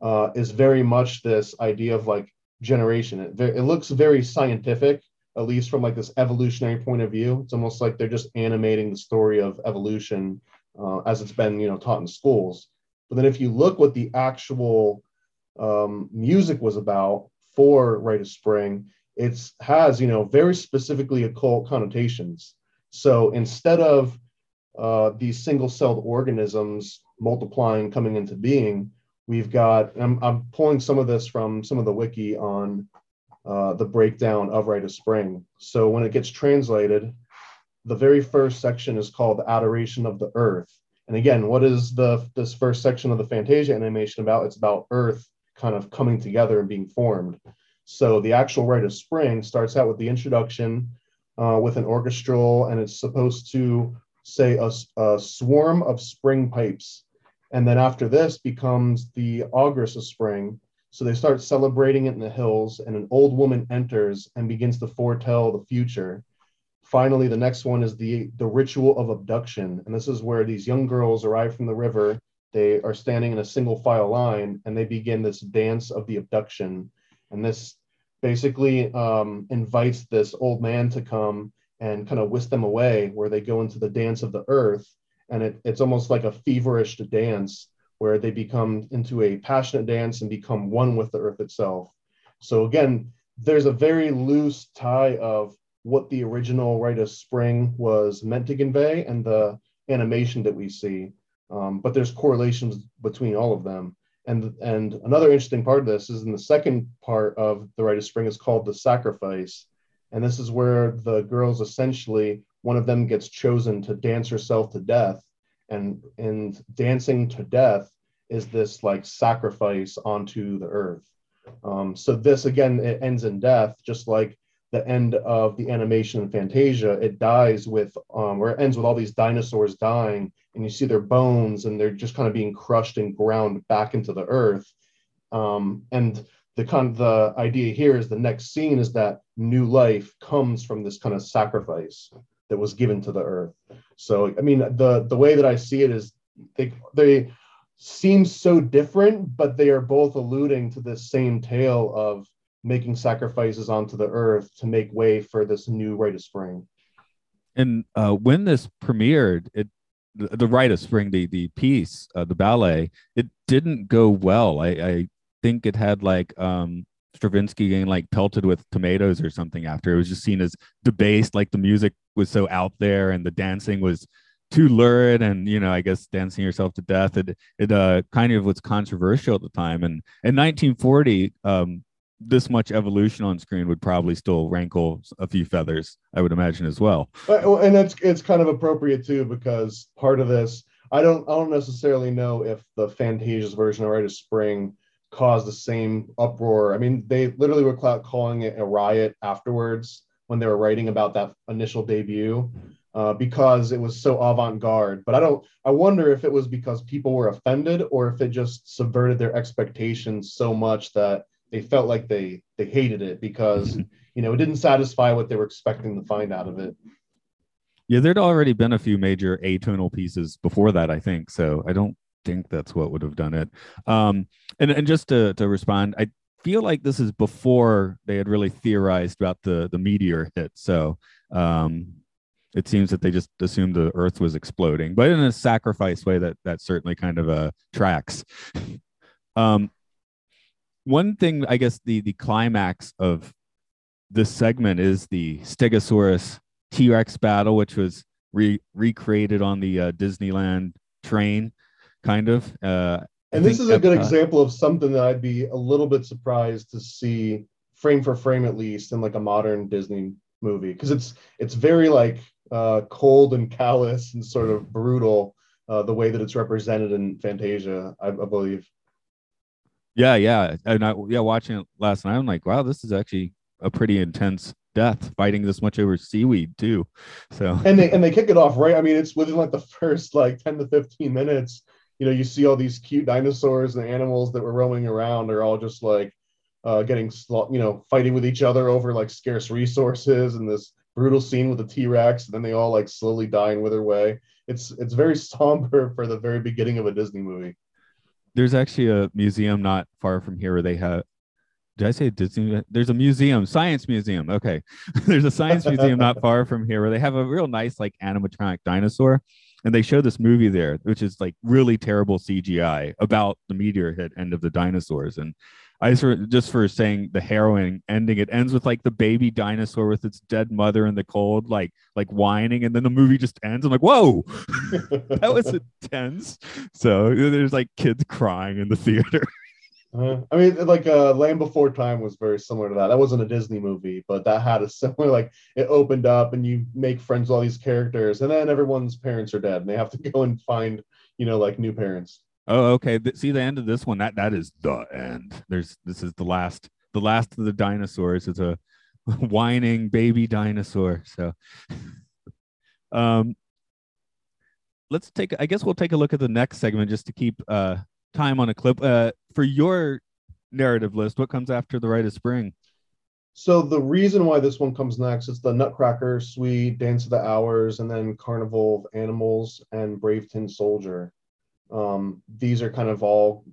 uh, is very much this idea of like generation. It, it looks very scientific, at least from like this evolutionary point of view. It's almost like they're just animating the story of evolution uh, as it's been you know taught in schools. But then if you look what the actual um, music was about for Rite of Spring, it has you know very specifically occult connotations. So instead of uh, these single-celled organisms multiplying, coming into being, we've got. I'm, I'm pulling some of this from some of the wiki on uh, the breakdown of Rite of Spring. So when it gets translated, the very first section is called Adoration of the Earth. And again, what is the this first section of the Fantasia animation about? It's about Earth kind of coming together and being formed. So the actual Rite of Spring starts out with the introduction uh, with an orchestral, and it's supposed to say a, a, swarm of spring pipes. And then after this becomes the augurs of Spring. So they start celebrating it in the hills, and an old woman enters and begins to foretell the future finally, the next one is the the ritual of abduction, and this is where these young girls arrive from the river. They are standing in a single file line, and they begin this dance of the abduction. And this basically um, invites this old man to come and kind of whisk them away, where they go into the dance of the earth, and it, it's almost like a feverish dance where they become into a passionate dance and become one with the earth itself. So again, there's a very loose tie of what the original Rite of Spring was meant to convey and the animation that we see. Um, but there's correlations between all of them. And, and another interesting part of this is in the second part of the Rite of Spring is called the sacrifice. And this is where the girls essentially, one of them gets chosen to dance herself to death. And, and dancing to death is this like sacrifice onto the earth. Um, so this again, it ends in death, just like the end of the animation in Fantasia, it dies with, um, or it ends with all these dinosaurs dying, and you see their bones, and they're just kind of being crushed and ground back into the earth. Um, and the kind of the idea here is the next scene is that new life comes from this kind of sacrifice that was given to the earth. So, I mean, the the way that I see it is they they seem so different, but they are both alluding to this same tale of making sacrifices onto the earth to make way for this new rite of spring. And uh, when this premiered, it the, the rite of spring, the the piece, uh, the ballet, it didn't go well. I, I think it had like um, Stravinsky getting like pelted with tomatoes or something after. It was just seen as debased, like the music was so out there and the dancing was too lurid and you know i guess dancing yourself to death it it uh kind of was controversial at the time and in 1940 um this much evolution on screen would probably still rankle a few feathers i would imagine as well and it's it's kind of appropriate too because part of this i don't i don't necessarily know if the fantasia's version of rite of spring caused the same uproar i mean they literally were calling it a riot afterwards when they were writing about that initial debut uh, because it was so avant-garde. But I don't. I wonder if it was because people were offended, or if it just subverted their expectations so much that they felt like they they hated it because you know it didn't satisfy what they were expecting to find out of it. Yeah, there'd already been a few major atonal pieces before that, I think. So I don't think that's what would have done it. Um, and and just to to respond, I feel like this is before they had really theorized about the the meteor hit. So um, it seems that they just assumed the Earth was exploding, but in a sacrifice way that that certainly kind of uh, tracks. um, one thing, I guess, the the climax of this segment is the Stegosaurus T Rex battle, which was re- recreated on the uh, Disneyland train, kind of. Uh, and this is a good example of something that I'd be a little bit surprised to see frame for frame, at least in like a modern Disney movie, because it's it's very like uh, cold and callous and sort of brutal uh, the way that it's represented in Fantasia, I, I, believe. Yeah, yeah, and I, yeah, watching it last night, I'm like, wow, this is actually a pretty intense death, fighting this much over seaweed too. So and they and they kick it off right. I mean, it's within like the first like 10 to 15 minutes. You know, you see all these cute dinosaurs and animals that were roaming around are all just like uh, getting, you know, fighting with each other over like scarce resources and this brutal scene with the T-Rex, and then they all like slowly die and wither away. It's it's very somber for the very beginning of a Disney movie. There's actually a museum not far from here where they have did I say Disney? There's a museum, science museum. Okay. There's a science museum not far from here where they have a real nice, like, animatronic dinosaur. And they show this movie there, which is like really terrible CGI about the meteor hit end of the dinosaurs. And I sort of, just for saying the harrowing ending, it ends with like the baby dinosaur with its dead mother in the cold, like like whining, and then the movie just ends. I'm like, whoa, that was intense. So there's like kids crying in the theater. Uh, I mean, like uh, Land Before Time was very similar to that. That wasn't a Disney movie, but that had a similar like it opened up and you make friends with all these characters, and then everyone's parents are dead, and they have to go and find you know like new parents. Oh, okay. See the end of this one. That that is the end. There's this is the last the last of the dinosaurs. It's a whining baby dinosaur. So, um, let's take. I guess we'll take a look at the next segment just to keep uh time on a clip. Uh, for your narrative list, what comes after the Rite of Spring? So the reason why this one comes next is the Nutcracker Suite, Dance of the Hours, and then Carnival of Animals and Brave Tin Soldier. Um, these are kind of all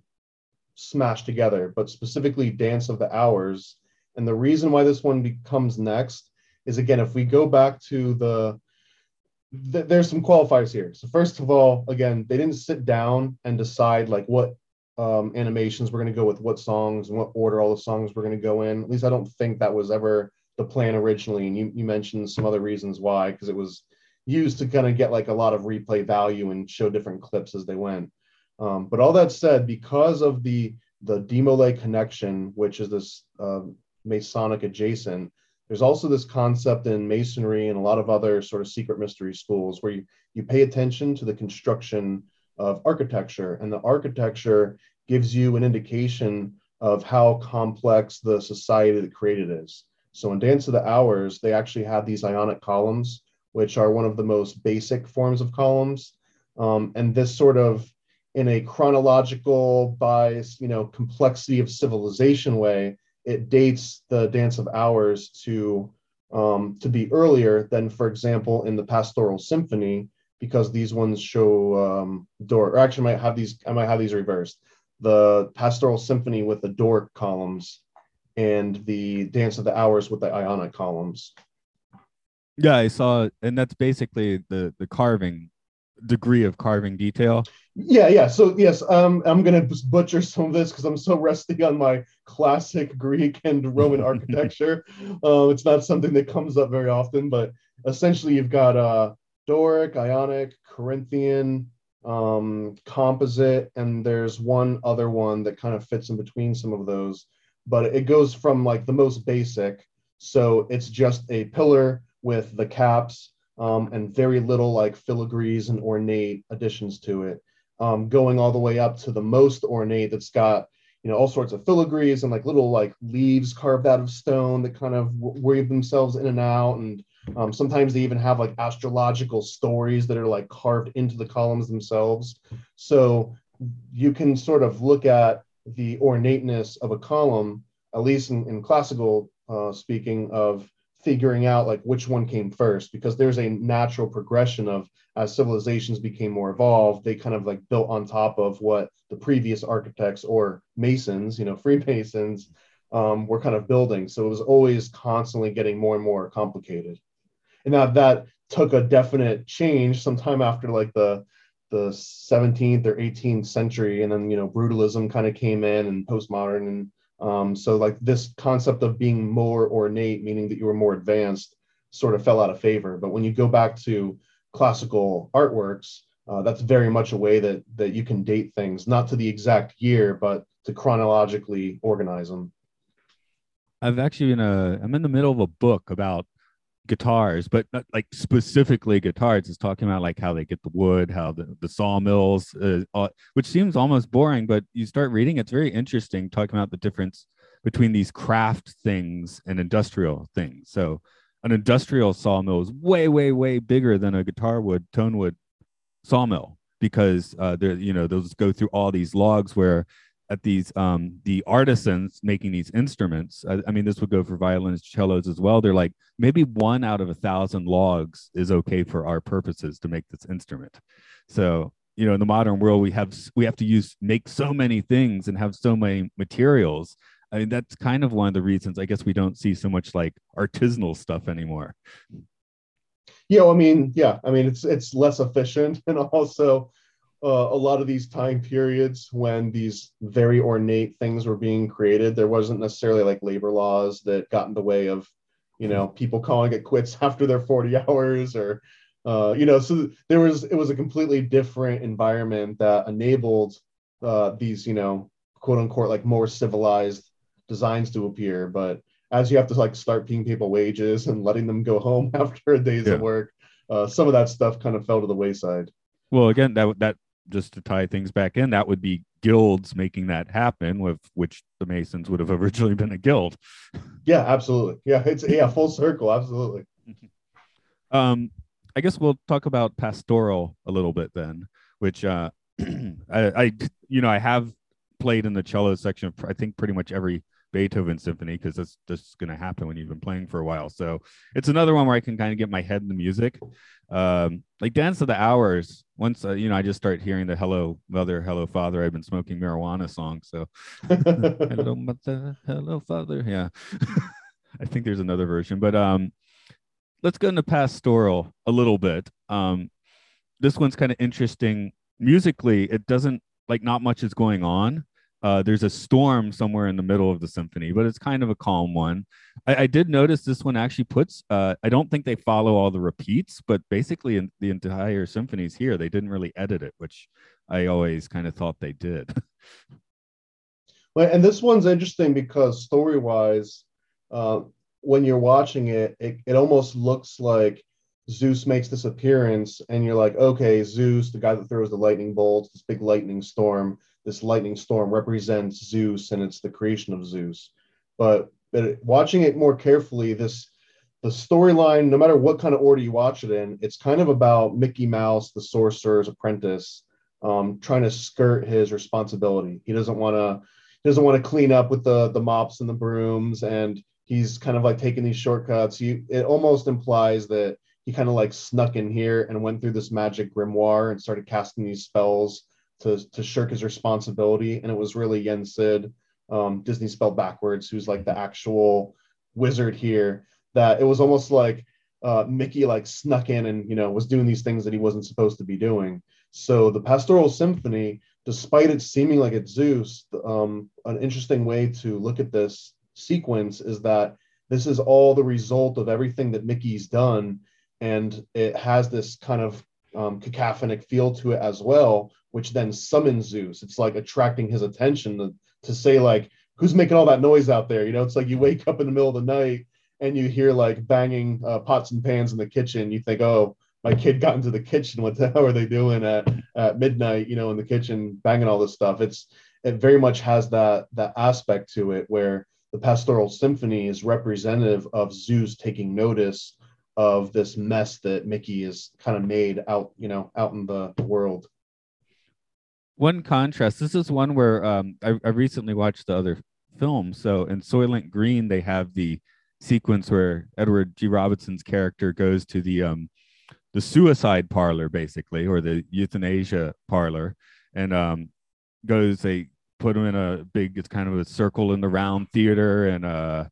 smashed together, but specifically Dance of the Hours. And the reason why this one becomes next is again, if we go back to the, th- there's some qualifiers here. So first of all, again, they didn't sit down and decide like what um, animations we're going to go with, what songs and what order all the songs we're going to go in. At least I don't think that was ever the plan originally. And you, you mentioned some other reasons why, because it was used to kind of get like a lot of replay value and show different clips as they went. Um, but all that said, because of the the Demolay connection, which is this uh, Masonic adjacent, there's also this concept in Masonry and a lot of other sort of secret mystery schools where you, you pay attention to the construction of architecture, and the architecture gives you an indication of how complex the society that created is. So in Dance of the Hours, they actually have these ionic columns which are one of the most basic forms of columns. Um, and this sort of in a chronological by you know complexity of civilization way, it dates the Dance of Hours to um, to be earlier than, for example, in the Pastoral Symphony, because these ones show um, door. Or actually, might have these. I might have these reversed. The Pastoral Symphony with the Doric columns, and the Dance of the Hours with the Ionic columns. Yeah, I saw, and that's basically the the carving degree of carving detail. Yeah, yeah. So yes, um, I'm gonna butcher some of this because I'm so rusty on my classic Greek and Roman architecture. Uh, it's not something that comes up very often, but essentially you've got uh, Doric, Ionic, Corinthian, um, composite, and there's one other one that kind of fits in between some of those. But it goes from like the most basic, so it's just a pillar with the caps um, and very little like filigrees and ornate additions to it, um, going all the way up to the most ornate that's got you know all sorts of filigrees and like little like leaves carved out of stone that kind of weave themselves in and out. And um, sometimes they even have like astrological stories that are like carved into the columns themselves. So you can sort of look at the ornateness of a column at least in, in classical uh, speaking of figuring out like which one came first because there's a natural progression of as civilizations became more evolved they kind of like built on top of what the previous architects or masons you know freemasons um, were kind of building. So it was always constantly getting more and more complicated. And now that took a definite change sometime after like the the 17th or 18th century and then you know brutalism kind of came in and postmodern and um, so like this concept of being more ornate, meaning that you were more advanced, sort of fell out of favor. But when you go back to classical artworks, uh, that's very much a way that that you can date things, not to the exact year, but to chronologically organize them. I've actually in a I'm in the middle of a book about guitars, but not like specifically guitars. It's talking about like how they get the wood, how the, the sawmills, uh, which seems almost boring, but you start reading, it's very interesting talking about the difference between these craft things and industrial things. So an industrial sawmill is way, way, way bigger than a guitar wood, tone wood sawmill because uh, there, you know, those go through all these logs where at these um the artisans making these instruments I, I, mean this would go for violins cellos as well. They're like maybe one out of a thousand logs is okay for our purposes to make this instrument. So you know in the modern world we have we have to use make so many things and have so many materials. I mean that's kind of one of the reasons i guess we don't see so much like artisanal stuff anymore. Yeah i mean yeah i mean it's it's less efficient and also uh, a lot of these time periods when these very ornate things were being created, there wasn't necessarily like labor laws that got in the way of, you know, people calling it quits after their 40 hours or, uh, you know, so there was, it was a completely different environment that enabled uh, these, you know, quote unquote, like more civilized designs to appear. But as you have to like start paying people wages and letting them go home after a day's yeah. of work, uh, some of that stuff kind of fell to the wayside. Well, again, that that just to tie things back in, that would be guilds making that happen, with which the Masons would have originally been a guild. Yeah, absolutely. Yeah, it's yeah, full circle, absolutely. um, I guess we'll talk about pastoral a little bit then, which uh, I, I, you know, I have played in the cello section of I think pretty much every Beethoven symphony because that's just going to happen when you've been playing for a while. So it's another one where I can kind of get my head in the music. Um, like Dance of the Hours. Once uh, you know, I just start hearing the "Hello Mother, Hello Father." I've been smoking marijuana song, so "Hello Mother, Hello Father." Yeah, I think there's another version, but um, let's go into pastoral a little bit. Um, this one's kind of interesting musically. It doesn't like not much is going on uh, there's a storm somewhere in the middle of the symphony, but it's kind of a calm one. I, I did notice this one actually puts. Uh, I don't think they follow all the repeats, but basically in the entire symphonies here, they didn't really edit it, which I always kind of thought they did. well, and this one's interesting because story wise, uh, when you're watching it, it, it almost looks like Zeus makes this appearance, and you're like, okay, Zeus, the guy that throws the lightning bolts, this big lightning storm this lightning storm represents Zeus and it's the creation of Zeus. But, but watching it more carefully, this the storyline, no matter what kind of order you watch it in, it's kind of about Mickey Mouse, the sorcerer's apprentice, um, trying to skirt his responsibility. He doesn't want to he doesn't want to clean up with the the mops and the brooms, and he's kind of like taking these shortcuts. You it almost implies that he kind of like snuck in here and went through this magic grimoire and started casting these spells to to shirk his responsibility, and it was really Yensid, um, Disney spelled backwards, who's like the actual wizard here. That it was almost like uh, Mickey like snuck in and you know was doing these things that he wasn't supposed to be doing. So the Pastoral Symphony, despite it seeming like it's Zeus, um, an interesting way to look at this sequence is that this is all the result of everything that Mickey's done, and it has this kind of um, cacophonic feel to it as well, which then summons Zeus. It's like attracting his attention to, to say like, who's making all that noise out there? You know, it's like you wake up in the middle of the night and you hear like banging uh, pots and pans in the kitchen. You think, oh, my kid got into the kitchen. What the hell are they doing at, at midnight? You know, in the kitchen, banging all this stuff. It's it very much has that that aspect to it where the pastoral symphony is representative of Zeus taking notice of this mess that Mickey is kind of made out, you know, out in the world. One contrast. This is one where um, I, I recently watched the other film. So in Soylent Green, they have the sequence where Edward G. Robinson's character goes to the um, the suicide parlor, basically, or the euthanasia parlor, and um, goes. They put him in a big. It's kind of a circle in the round theater, and uh,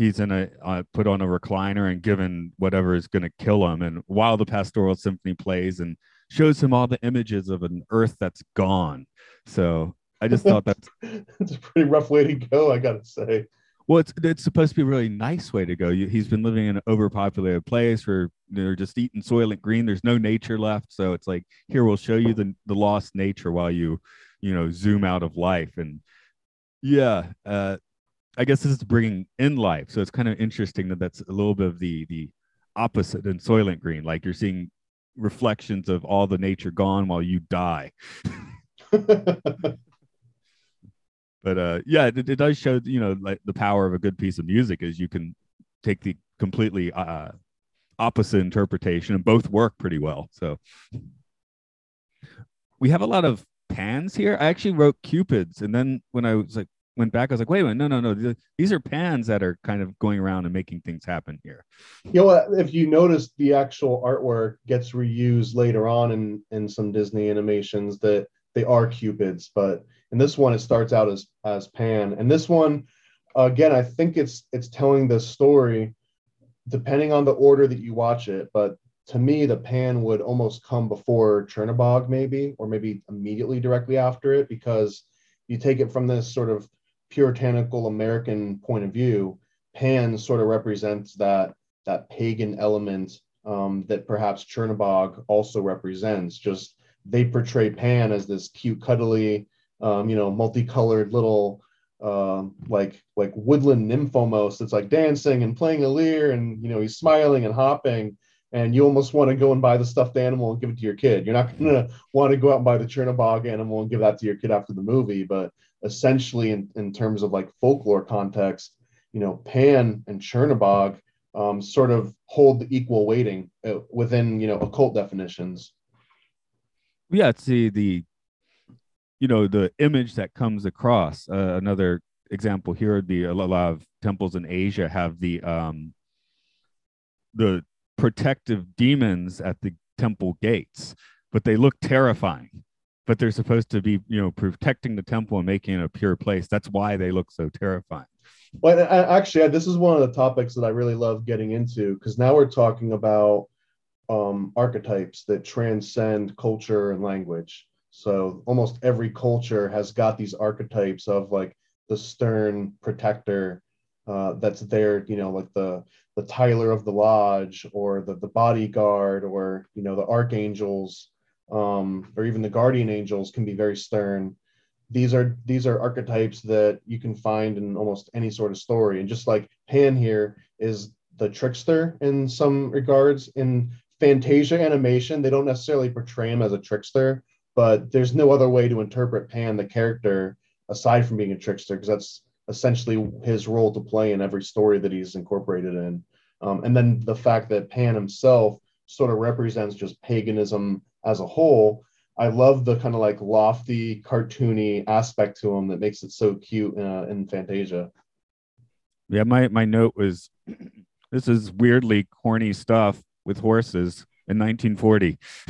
he's in a uh, put on a recliner and given whatever is going to kill him. And while the pastoral symphony plays and shows him all the images of an earth that's gone. So i just thought that's it's a pretty rough way to go i gotta say. Well it's it's supposed to be a really nice way to go. He's been living in an overpopulated place where they're just eating soylent green. There's no nature left. So it's like here we'll show you the, the lost nature while you you know zoom out of life. And yeah uh I guess this is bringing in life. So it's kind of interesting that that's a little bit of the the opposite in Soylent Green. Like you're seeing reflections of all the nature gone while you die. but uh, yeah, it, it, does show you know like the power of a good piece of music is you can take the completely uh, opposite interpretation and both work pretty well. So we have a lot of pans here. I actually wrote cupids, and then when I was like, went back, I was like, wait a minute, no, no, no. These are pans that are kind of going around and making things happen here. You know, if you notice, the actual artwork gets reused later on in in some Disney animations that they are cupids, but in this one, it starts out as as Pan, and this one, again, I think it's it's telling the story depending on the order that you watch it, but to me, the pan would almost come before Chernabog, maybe, or maybe immediately directly after it, because you take it from this sort of puritanical American point of view, Pan sort of represents that that pagan element um, that perhaps Chernabog also represents. Just they portray Pan as this cute, cuddly, um, you know, multicolored little uh, like like woodland nymph almost. It's like dancing and playing a lyre, and you know he's smiling and hopping, and you almost want to go and buy the stuffed animal and give it to your kid. You're not going to want to go out and buy the Chernabog animal and give that to your kid after the movie, but essentially in, in terms of like folklore context, you know, Pan and Chernabog um, sort of hold the equal weighting uh, within, you know, occult definitions. Yeah, the, the you know, the image that comes across. Uh, another example here would be a lot of temples in Asia have the um, the protective demons at the temple gates, but they look terrifying but they're supposed to be you know protecting the temple and making it a pure place. That's why they look so terrifying. Well actually this is one of the topics that i really love getting into because now we're talking about um, archetypes that transcend culture and language. So almost every culture has got these archetypes of like the stern protector uh, that's there you know like the the tyler of the lodge or the, the bodyguard or you know the archangels um, or even the guardian angels can be very stern. These are these are archetypes that you can find in almost any sort of story. And just like Pan here is the trickster in some regards. In Fantasia animation, they don't necessarily portray him as a trickster, but there's no other way to interpret Pan, the character, aside from being a trickster, because that's essentially his role to play in every story that he's incorporated in. Um, and then the fact that Pan himself sort of represents just paganism as a whole, I love the kind of like lofty, cartoony aspect to him that makes it so cute uh, in Fantasia. Yeah, my my note was, this is weirdly corny stuff with horses in 1940.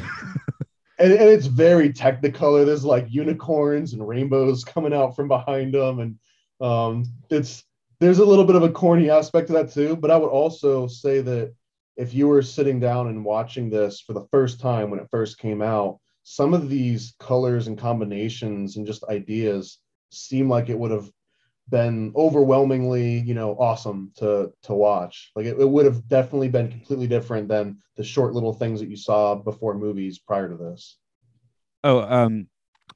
and, and it's very technicolor. There's like unicorns and rainbows coming out from behind them, and um, it's there's a little bit of a corny aspect to that too. But I would also say that if you were sitting down and watching this for the first time when it first came out, some of these colors and combinations and just ideas seem like it would have been overwhelmingly, you know, awesome to to watch. Like it, it would have definitely been completely different than the short little things that you saw before movies prior to this. Oh, um,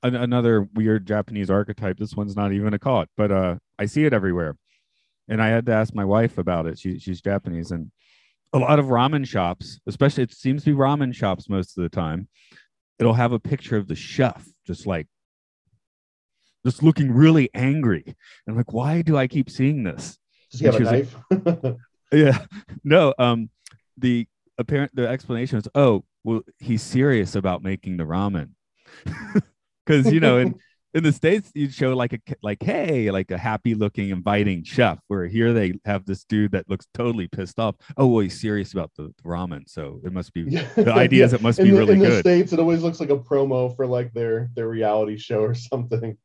an- another weird Japanese archetype. This one's not even occult, but uh, I see it everywhere. And I had to ask my wife about it. She, she's Japanese, and a lot of ramen shops, especially it seems to be ramen shops most of the time, it'll have a picture of the chef just like just looking really angry. And like, why do I keep seeing this? Does he have a knife? Yeah. No, um the apparent the explanation is oh, well, he's serious about making the ramen. Cuz you know, in in the states you'd show like a like hey like a happy looking inviting chef where here they have this dude that looks totally pissed off. Oh well he's serious about the, the ramen so it must be Yeah. the idea is it must in be the, really in the states it always looks like a promo for like their their reality show or something.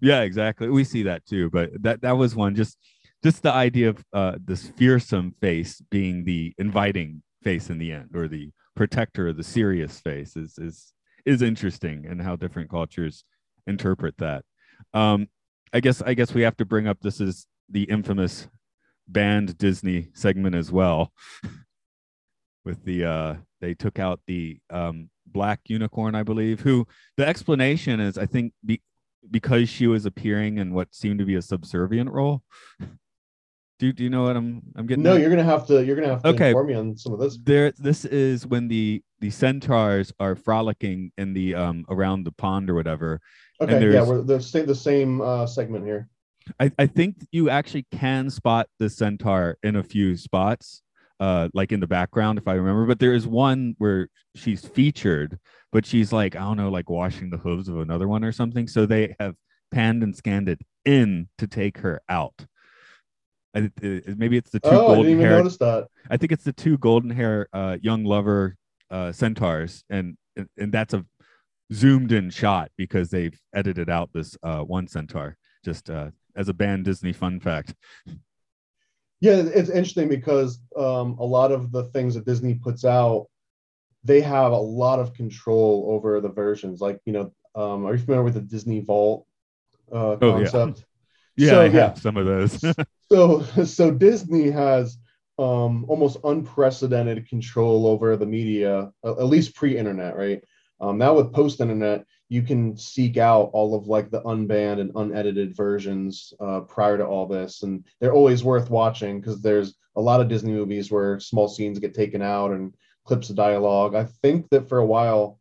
Yeah exactly. We see that too but that that was one just just the idea of uh this fearsome face being the inviting face in the end or the protector of the serious face is is is interesting and how different cultures interpret that um i guess i guess we have to bring up this is the infamous banned disney segment as well with the uh they took out the um black unicorn i believe who the explanation is i think be, because she was appearing in what seemed to be a subservient role. Do, do you know what I'm I'm getting? no at? you're gonna have to you're gonna have to Okay. inform me on some of this there. This is when the the centaurs are frolicking in the um around the pond or whatever. okay yeah we're the same the same uh segment here I, I think you actually can spot the centaur in a few spots, uh, like in the background, if I remember. But there is one where she's featured, but she's like, I don't know, like washing the hooves of another one or something. So they have panned and scanned it in to take her out. I, it- maybe it's the two oh i didn't golden even hair. notice that I think it's the two golden hair uh, young lover uh, centaurs, and, and and that's a zoomed in shot because they've edited out this uh, one centaur just uh, as a banned Disney fun fact. Yeah, it's interesting because um, a lot of the things that Disney puts out, they have a lot of control over the versions. Like, you know, um, are you familiar with the Disney Vault uh, Oh, yeah. concept? Yeah, So, I have yeah. some of those. So, so Disney has um, almost unprecedented control over the media, at least pre-internet, right? Um, now with post-internet, you can seek out all of like the unbanned and unedited versions uh, prior to all this, and they're always worth watching because there's a lot of Disney movies where small scenes get taken out and clips of dialogue. I think that for a while,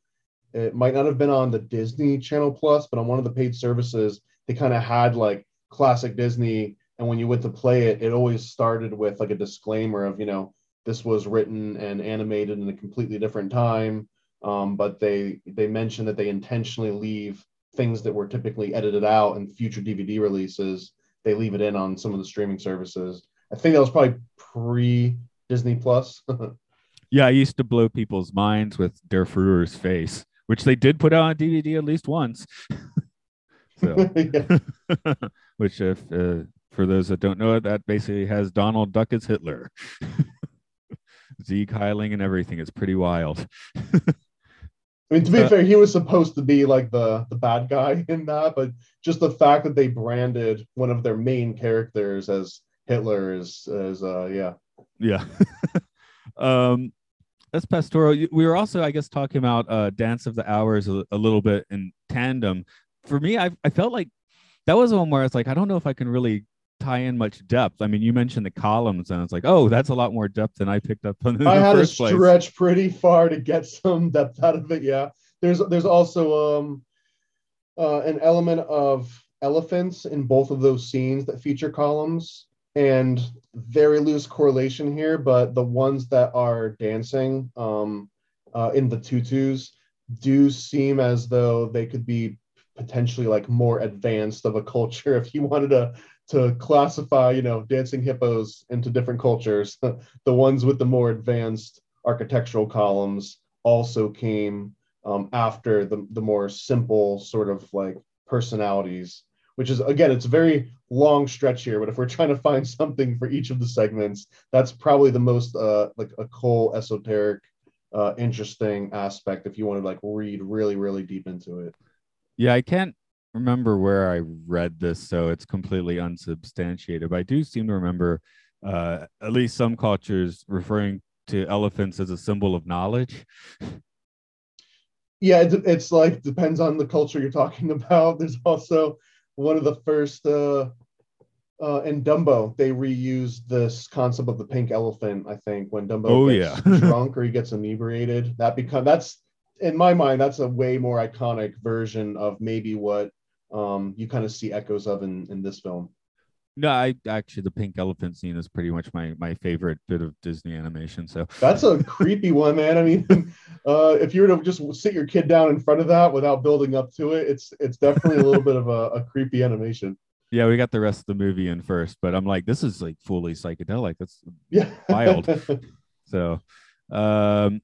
it might not have been on the Disney Channel Plus, but on one of the paid services, they kind of had like classic Disney and when you went to play it it always started with like a disclaimer of you know this was written and animated in a completely different time. Um, but they they mentioned that they intentionally leave things that were typically edited out in future dvd releases. They leave it in on some of the streaming services. I think that was probably pre disney plus. Yeah, I used to blow people's minds with Der Fuhrer's face, which they did put out on DVD at least once. so, which, if uh, for those that don't know it, that basically has Donald Duck as Hitler, Sieg Heiling, and everything. It's pretty wild. I mean, to be Uh, fair, he was supposed to be like the the bad guy in that, but just the fact that they branded one of their main characters as Hitler is is uh yeah. Yeah. um, that's pastoral. We were also, I guess, talking about uh, Dance of the Hours a, a little bit in tandem. For me, I, I felt like that was one where it's like, I don't know if I can really tie in much depth. I mean, you mentioned the columns, and it's like, oh, that's a lot more depth than I picked up on in I had to first place. stretch pretty far to get some depth out of it. Yeah, there's there's also um uh, an element of elephants in both of those scenes that feature columns, and very loose correlation here. But the ones that are dancing um uh, in the tutus do seem as though they could be potentially like more advanced of a culture if you wanted to to classify you know dancing hippos into different cultures the ones with the more advanced architectural columns also came um, after the, the more simple sort of like personalities which is again, it's a very long stretch here. But if we're trying to find something for each of the segments, that's probably the most uh, like a cool, esoteric, uh, interesting aspect. If you want to like read really, really deep into it. Yeah, I can't remember where I read this, so it's completely unsubstantiated. But I do seem to remember uh, at least some cultures referring to elephants as a symbol of knowledge. Yeah, it, it's like depends on the culture you're talking about. There's also one of the first uh, uh, in Dumbo, they reused this concept of the pink elephant. I think when Dumbo Oh, gets yeah. drunk or he gets inebriated, that become that's in my mind that's a way more iconic version of maybe what um, you kind of see echoes of in in this film. No, I actually the pink elephant scene is pretty much my my favorite bit of Disney animation. So That's a creepy one, man. I mean, uh, if you were to just sit your kid down in front of that without building up to it, it's it's definitely a little bit of a, a creepy animation. yeah, we got the rest of the movie in first, but I'm like, this is like fully psychedelic. That's Yeah, Wild. so. Um,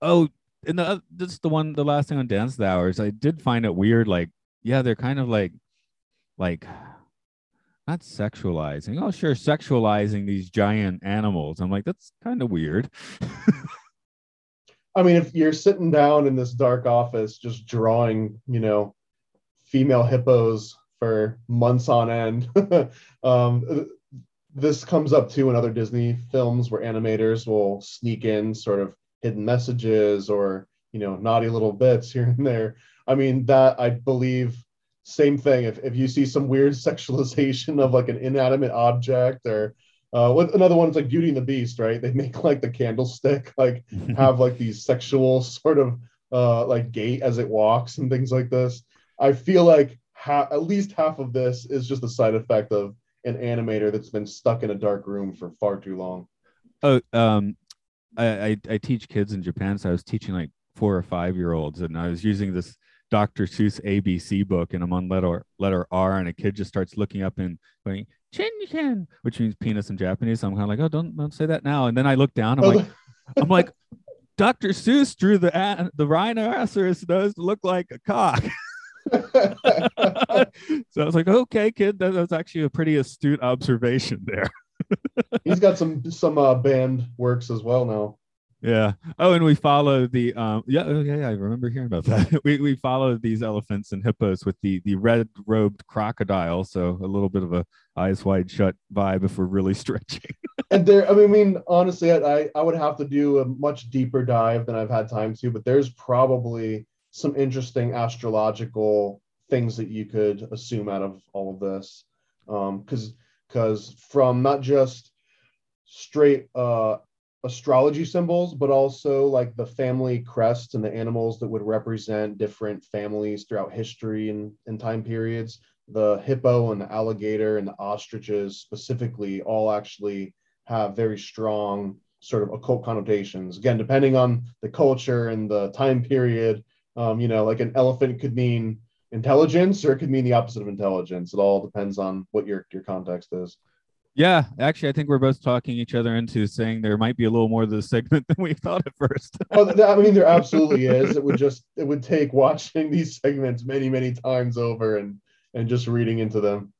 oh, and the this is the one, the last thing on Dance the Hours. I did find it weird. Like, yeah, they're kind of like, like, not sexualizing. Oh, sure, sexualizing these giant animals. I'm like, that's kind of weird. I mean, if you're sitting down in this dark office just drawing, you know, female hippos for months on end, um, this comes up too in other Disney films where animators will sneak in sort of hidden messages or, you know, naughty little bits here and there. I mean, that I believe same thing. If, if you see some weird sexualization of like an inanimate object or uh, what another one's like Beauty and the Beast, right? They make like the candlestick like have like these sexual sort of uh, like gait as it walks and things like this. I feel like ha- at least half of this is just a side effect of an animator that's been stuck in a dark room for far too long. Oh, um, I, I I teach kids in Japan, so I was teaching like four or five year olds, and I was using this Dr. Seuss ABC book, and I'm on letter letter R, and a kid just starts looking up and going chin chin, which means penis in Japanese. So I'm kind of like, oh, don't don't say that now. And then I look down, I'm Oh, like, I'm like, Dr. Seuss drew the the rhinoceros nose to look like a cock. so I was like, okay, kid, that was actually a pretty astute observation there. He's got some some uh, banned works as well now. Yeah. Oh, and we follow the um yeah, oh, yeah, yeah, I remember hearing about that. we we follow these elephants and hippos with the the red robed crocodile, so a little bit of a eyes wide shut vibe if we're really stretching. and there, I mean, I mean, honestly, I, I would have to do a much deeper dive than I've had time to, but there's probably some interesting astrological things that you could assume out of all of this. Um, because because from not just straight uh astrology symbols, but also like the family crests and the animals that would represent different families throughout history and, and time periods. The hippo and the alligator and the ostriches specifically all actually have very strong sort of occult connotations. Again, depending on the culture and the time period, um, you know, like an elephant could mean intelligence or it could mean the opposite of intelligence. It all depends on what your your context is. Yeah, actually I think we're both talking each other into saying there might be a little more to the segment than we thought at first. Well, I mean, there absolutely is. It would just it would take watching these segments many many times over and and just reading into them.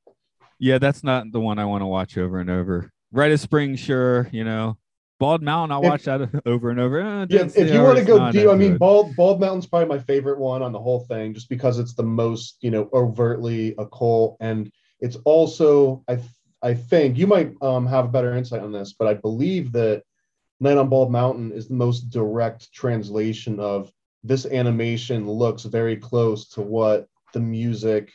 yeah, that's not the one I want to watch over and over. Rite of Spring, sure, you know. Bald Mountain, I'll watch that over and over. Eh, Yeah, if you want to go deep, I mean, good. Bald Bald Mountain's probably my favorite one on the whole thing, just because it's the most you know overtly occult, and it's also I I think you might um, have a better insight on this, but I believe that Night on Bald Mountain is the most direct translation of this animation looks very close to what the music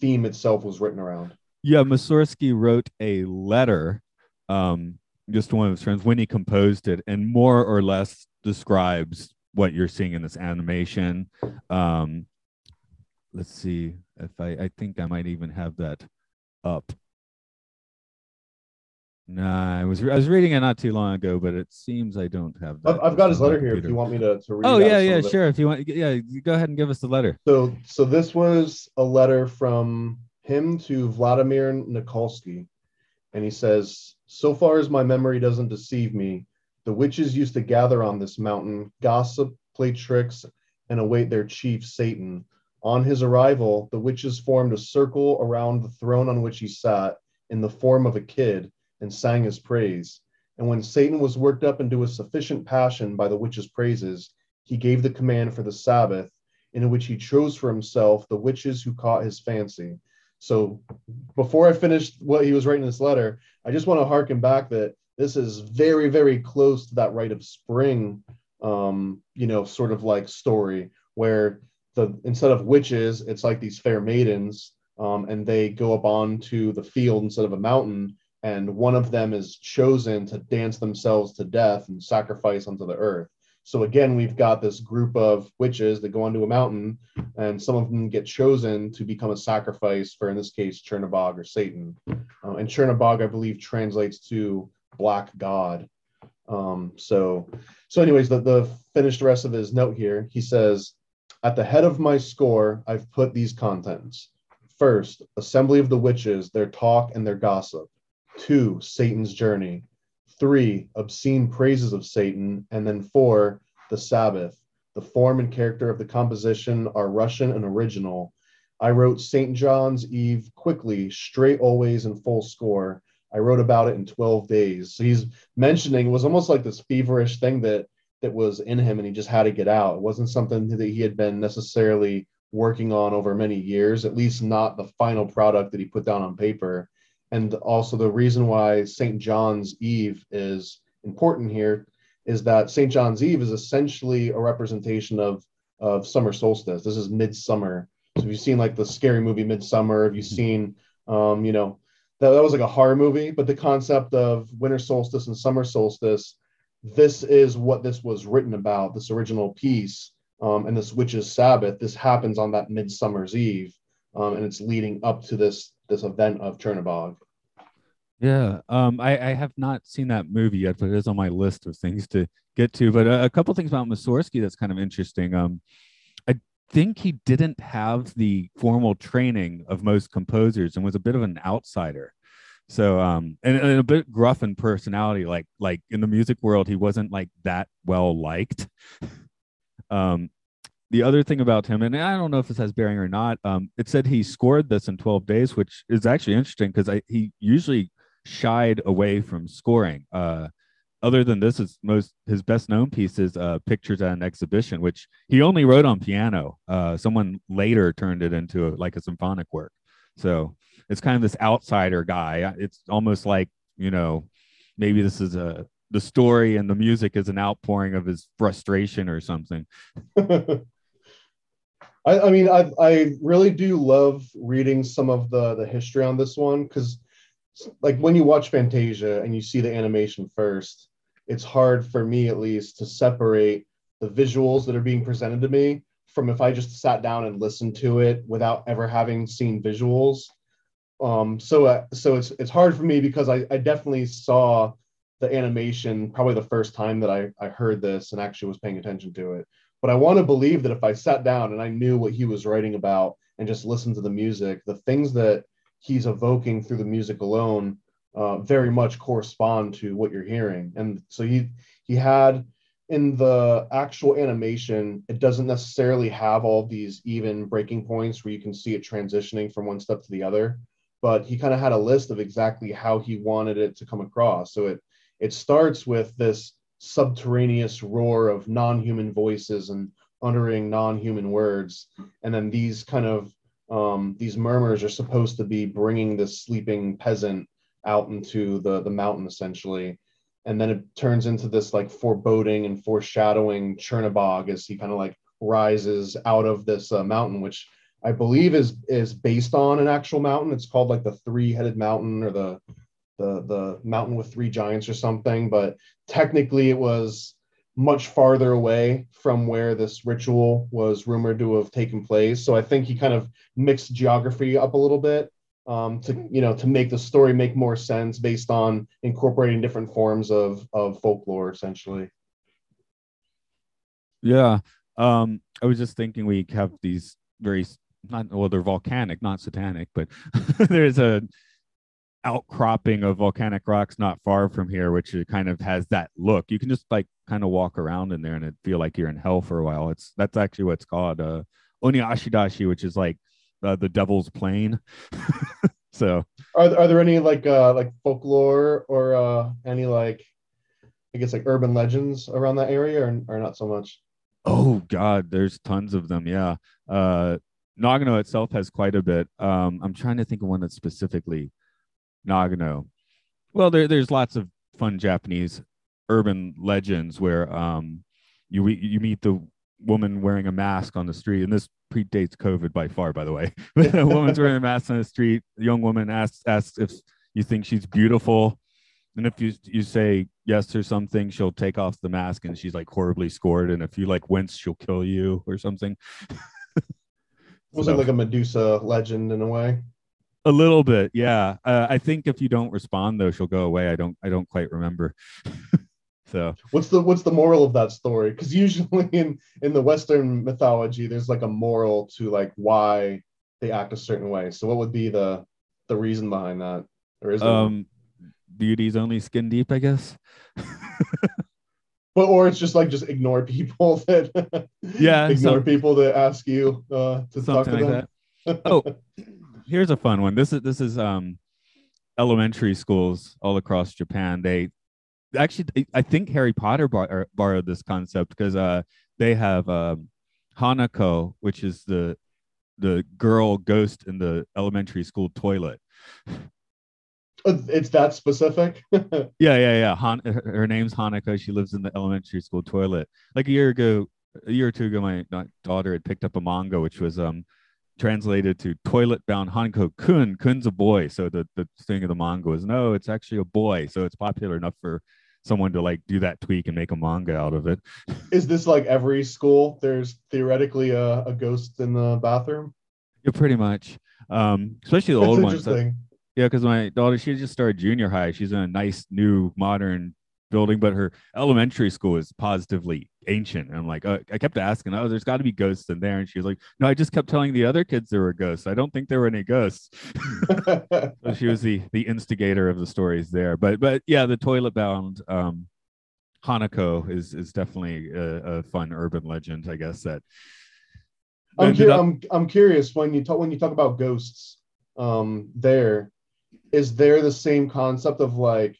theme itself was written around. Yeah, Mussorgsky wrote a letter um, just one of his friends when he composed it, and more or less describes what you're seeing in this animation. Um, let's see if I, I think I might even have that up. Nah, I was I was reading it not too long ago, but it seems I don't have. I've, I've got his letter here. If you want me to, to read. Oh yeah, yeah, sure. If you want, yeah, go ahead and give us the letter. So, so this was a letter from him to Vladimir Nikolsky, and he says, "So far as my memory doesn't deceive me, the witches used to gather on this mountain, gossip, play tricks, and await their chief Satan. On his arrival, the witches formed a circle around the throne on which he sat in the form of a kid and sang his praise. And when Satan was worked up into a sufficient passion by the witches' praises, he gave the command for the Sabbath, in which he chose for himself the witches who caught his fancy. So before I finished what he was writing this letter, I just want to harken back that this is very, very close to that rite of spring, um, you know, sort of like story where the instead of witches, it's like these fair maidens, um, and they go up onto the field instead of a mountain, and one of them is chosen to dance themselves to death and sacrifice unto the earth. So again, we've got this group of witches that go onto a mountain, and some of them get chosen to become a sacrifice for, in this case, Chernabog or Satan. Uh, and Chernabog, I believe, translates to black god. Um, so, so anyways, the, the finished rest of his note here, he says, at the head of my score, I've put these contents. First, assembly of the witches, their talk and their gossip. Two, Satan's journey three, obscene praises of Satan, and then four, the Sabbath. The form and character of the composition are Russian and original. I wrote St. John's Eve quickly, straight always in full score. I wrote about it in 12 days. So he's mentioning it was almost like this feverish thing that that was in him and he just had to get out. It wasn't something that he had been necessarily working on over many years, at least not the final product that he put down on paper and also the reason why St. John's Eve is important here is that St. John's Eve is essentially a representation of of summer solstice. This is midsummer. So if you've seen like the scary movie Midsummer, have you mm-hmm. seen um, you know, that, that was like a horror movie, but the concept of winter solstice and summer solstice, this is what this was written about, this original piece. Um, and this witch's Sabbath, this happens on that midsummer's eve. Um, and it's leading up to this this event of Chernabog. Yeah, um, I, I have not seen that movie yet, but it is on my list of things to get to. But a, a couple things about Mussorgsky that's kind of interesting. Um, I think he didn't have the formal training of most composers and was a bit of an outsider. So, um, and, and a bit gruff in personality. Like, like in the music world, he wasn't like that well liked. um, the other thing about him, and I don't know if this has bearing or not, um, it said he scored this in 12 days, which is actually interesting because he usually shied away from scoring. Uh, other than this, his most his best known piece is uh, "Pictures at an Exhibition," which he only wrote on piano. Uh, someone later turned it into a, like a symphonic work. So it's kind of this outsider guy. It's almost like you know maybe this is a the story and the music is an outpouring of his frustration or something. I, I mean, I I really do love reading some of the the history on this one because, like, when you watch Fantasia and you see the animation first, it's hard for me at least to separate the visuals that are being presented to me from if I just sat down and listened to it without ever having seen visuals. Um, so uh, so it's it's hard for me because I, I definitely saw the animation probably the first time that I, I heard this and actually was paying attention to it. But I want to believe that if I sat down and I knew what he was writing about and just listened to the music, the things that he's evoking through the music alone uh, very much correspond to what you're hearing. And so he he had in the actual animation, it doesn't necessarily have all these even breaking points where you can see it transitioning from one step to the other. But he kind of had a list of exactly how he wanted it to come across. So it it starts with this subterraneous roar of non-human voices and uttering non-human words. And then these kind of um, these murmurs are supposed to be bringing this sleeping peasant out into the the mountain essentially. And then it turns into this like foreboding and foreshadowing chernabog as he kind of like rises out of this uh, mountain which i believe is is based on an actual mountain. It's called like the three-headed mountain or the the the mountain with three giants or something but technically it was much farther away from where this ritual was rumored to have taken place. So i think he kind of mixed geography up a little bit um, to you know to make the story make more sense based on incorporating different forms of of folklore essentially. Yeah um i was just thinking we have these very not well they're volcanic not satanic but there's a outcropping of volcanic rocks not far from here, which kind of has that look. You can just like kind of walk around in there and it feel like you're in hell for a while. It's that's actually what's called uh, Onioshidashi, which is like uh, the devil's plain. so Are are there any like uh like folklore or uh any like I guess like urban legends around that area or, or not so much? Oh God, there's tons of them. Yeah. Uh Nagano itself has quite a bit. Um, I'm trying to think of one that's specifically Nagano. Well, there, there's lots of fun Japanese urban legends where um, you you meet the woman wearing a mask on the street, and this predates COVID by far, by the way. But a woman's wearing a mask on the street. The young woman asks asks if you think she's beautiful, and if you you say yes or something, she'll take off the mask, and she's like horribly scored. And if you like wince, she'll kill you or something. Was So- it like a Medusa legend in a way? A little bit, yeah. Uh, I think if you don't respond, though, she'll go away. I don't. I don't quite remember. so What's the what's the moral of that story? Because usually in in the Western mythology, there's like a moral to like why they act a certain way. So what would be the the reason behind that? Or is um, beauty's only skin deep, I guess. but or it's just like just ignore people that Yeah, ignore some- people that ask you uh, to talk to like them. that. Oh, here's a fun one. This is this is um elementary schools all across Japan. They actually, I think Harry Potter bar- borrowed this concept because uh they have um Hanako, which is the the girl ghost in the elementary school toilet. Uh, It's that specific. Yeah, yeah, yeah. Han- her name's Hanako. She lives in the elementary school toilet. Like a year ago, a year or two ago, my da- daughter had picked up a manga which was um translated to toilet bound Hanako Kun. Kun's a boy. So the, the thing of the manga was no, it's actually a boy. So it's popular enough for someone to like do that tweak and make a manga out of it. Is this like every school? There's theoretically a, a ghost in the bathroom. Yeah, pretty much. Um, especially the That's old ones. interesting. Yeah, because my daughter, she just started junior high. She's in a nice new modern building, but her elementary school is positively ancient. And I'm like, uh, I kept asking, oh, there's got to be ghosts in there. And she was like, no, I just kept telling the other kids there were ghosts. I don't think there were any ghosts. so she was the the instigator of the stories there. But but yeah, the toilet bound um, Hanako is is definitely a, a fun urban legend, I guess that. I'm, cu- up- I'm I'm curious when you talk when you talk about ghosts. Um, there is there the same concept of like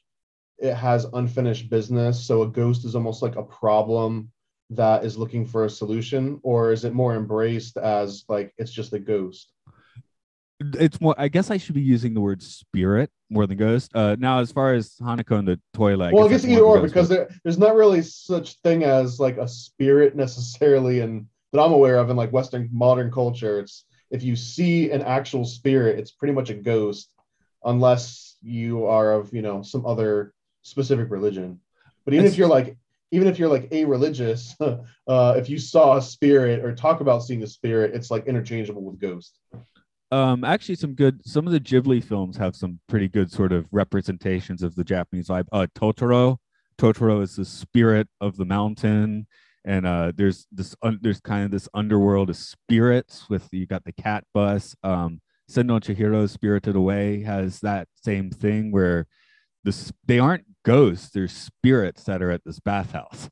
it has unfinished business, so a ghost is almost like a problem that is looking for a solution, or is it more embraced as like it's just a ghost? it's more i guess i should be using the word spirit more than ghost uh now as far as hanako and the toilet well, I guess either or ghost, because there, there's not really such thing as like a spirit necessarily, and that I'm aware of in like Western modern culture. It's if you see an actual spirit, it's pretty much a ghost, unless you are of you know some other specific religion. But even It's- if you're like even if you're like a religious, uh, if you saw a spirit or talk about seeing a spirit, it's like interchangeable with ghost. um actually some good some of the ghibli films have some pretty good sort of representations of the japanese vibe uh totoro totoro is the spirit of the mountain and uh there's this un- there's kind of this underworld of spirits with you got the cat bus um Senno Chihiro Spirited Away has that same thing where this they aren't ghosts, they're spirits that are at this bathhouse.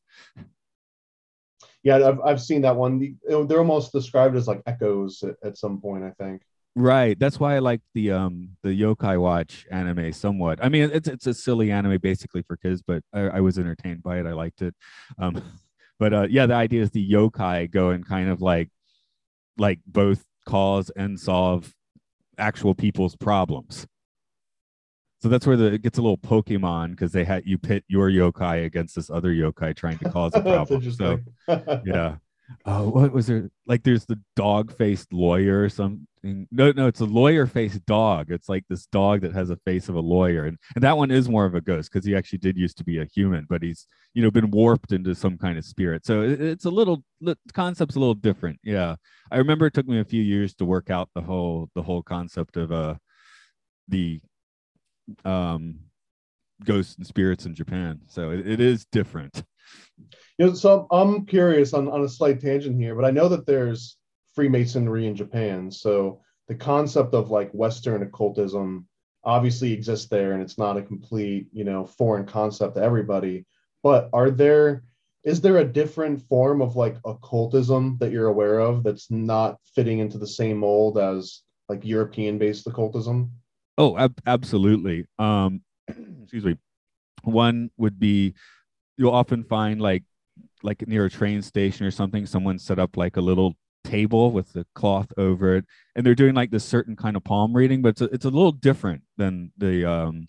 Yeah, I've, I've seen that one. They're almost described as like echoes at, at some point, I think. Right. That's why I like the um the Yokai Watch anime somewhat. I mean, it's it's a silly anime basically for kids, but I, I was entertained by it. I liked it. Um, but uh, yeah, the idea is the yokai go and kind of like like both cause and solve actual people's problems. So that's where the it gets a little Pokemon because they had you pit your yokai against this other yokai trying to cause a problem. so yeah. Oh, what was there? Like, there's the dog-faced lawyer or something. No, no, it's a lawyer-faced dog. It's like this dog that has a face of a lawyer, and and that one is more of a ghost because he actually did used to be a human, but he's you know been warped into some kind of spirit. So it, it's a little the concept's a little different. Yeah, I remember it took me a few years to work out the whole the whole concept of uh the um ghosts and spirits in Japan. So it, it is different. You know, so I'm curious on, on a slight tangent here, but I know that there's Freemasonry in Japan. So the concept of like Western occultism obviously exists there, and it's not a complete, you know, foreign concept to everybody. But are there is there a different form of like occultism that you're aware of that's not fitting into the same mold as like European based occultism? Oh, ab- absolutely. Um, excuse me. One would be you'll often find like like near a train station or something, someone set up like a little table with the cloth over it, and they're doing like this certain kind of palm reading, but it's a, it's a little different than the um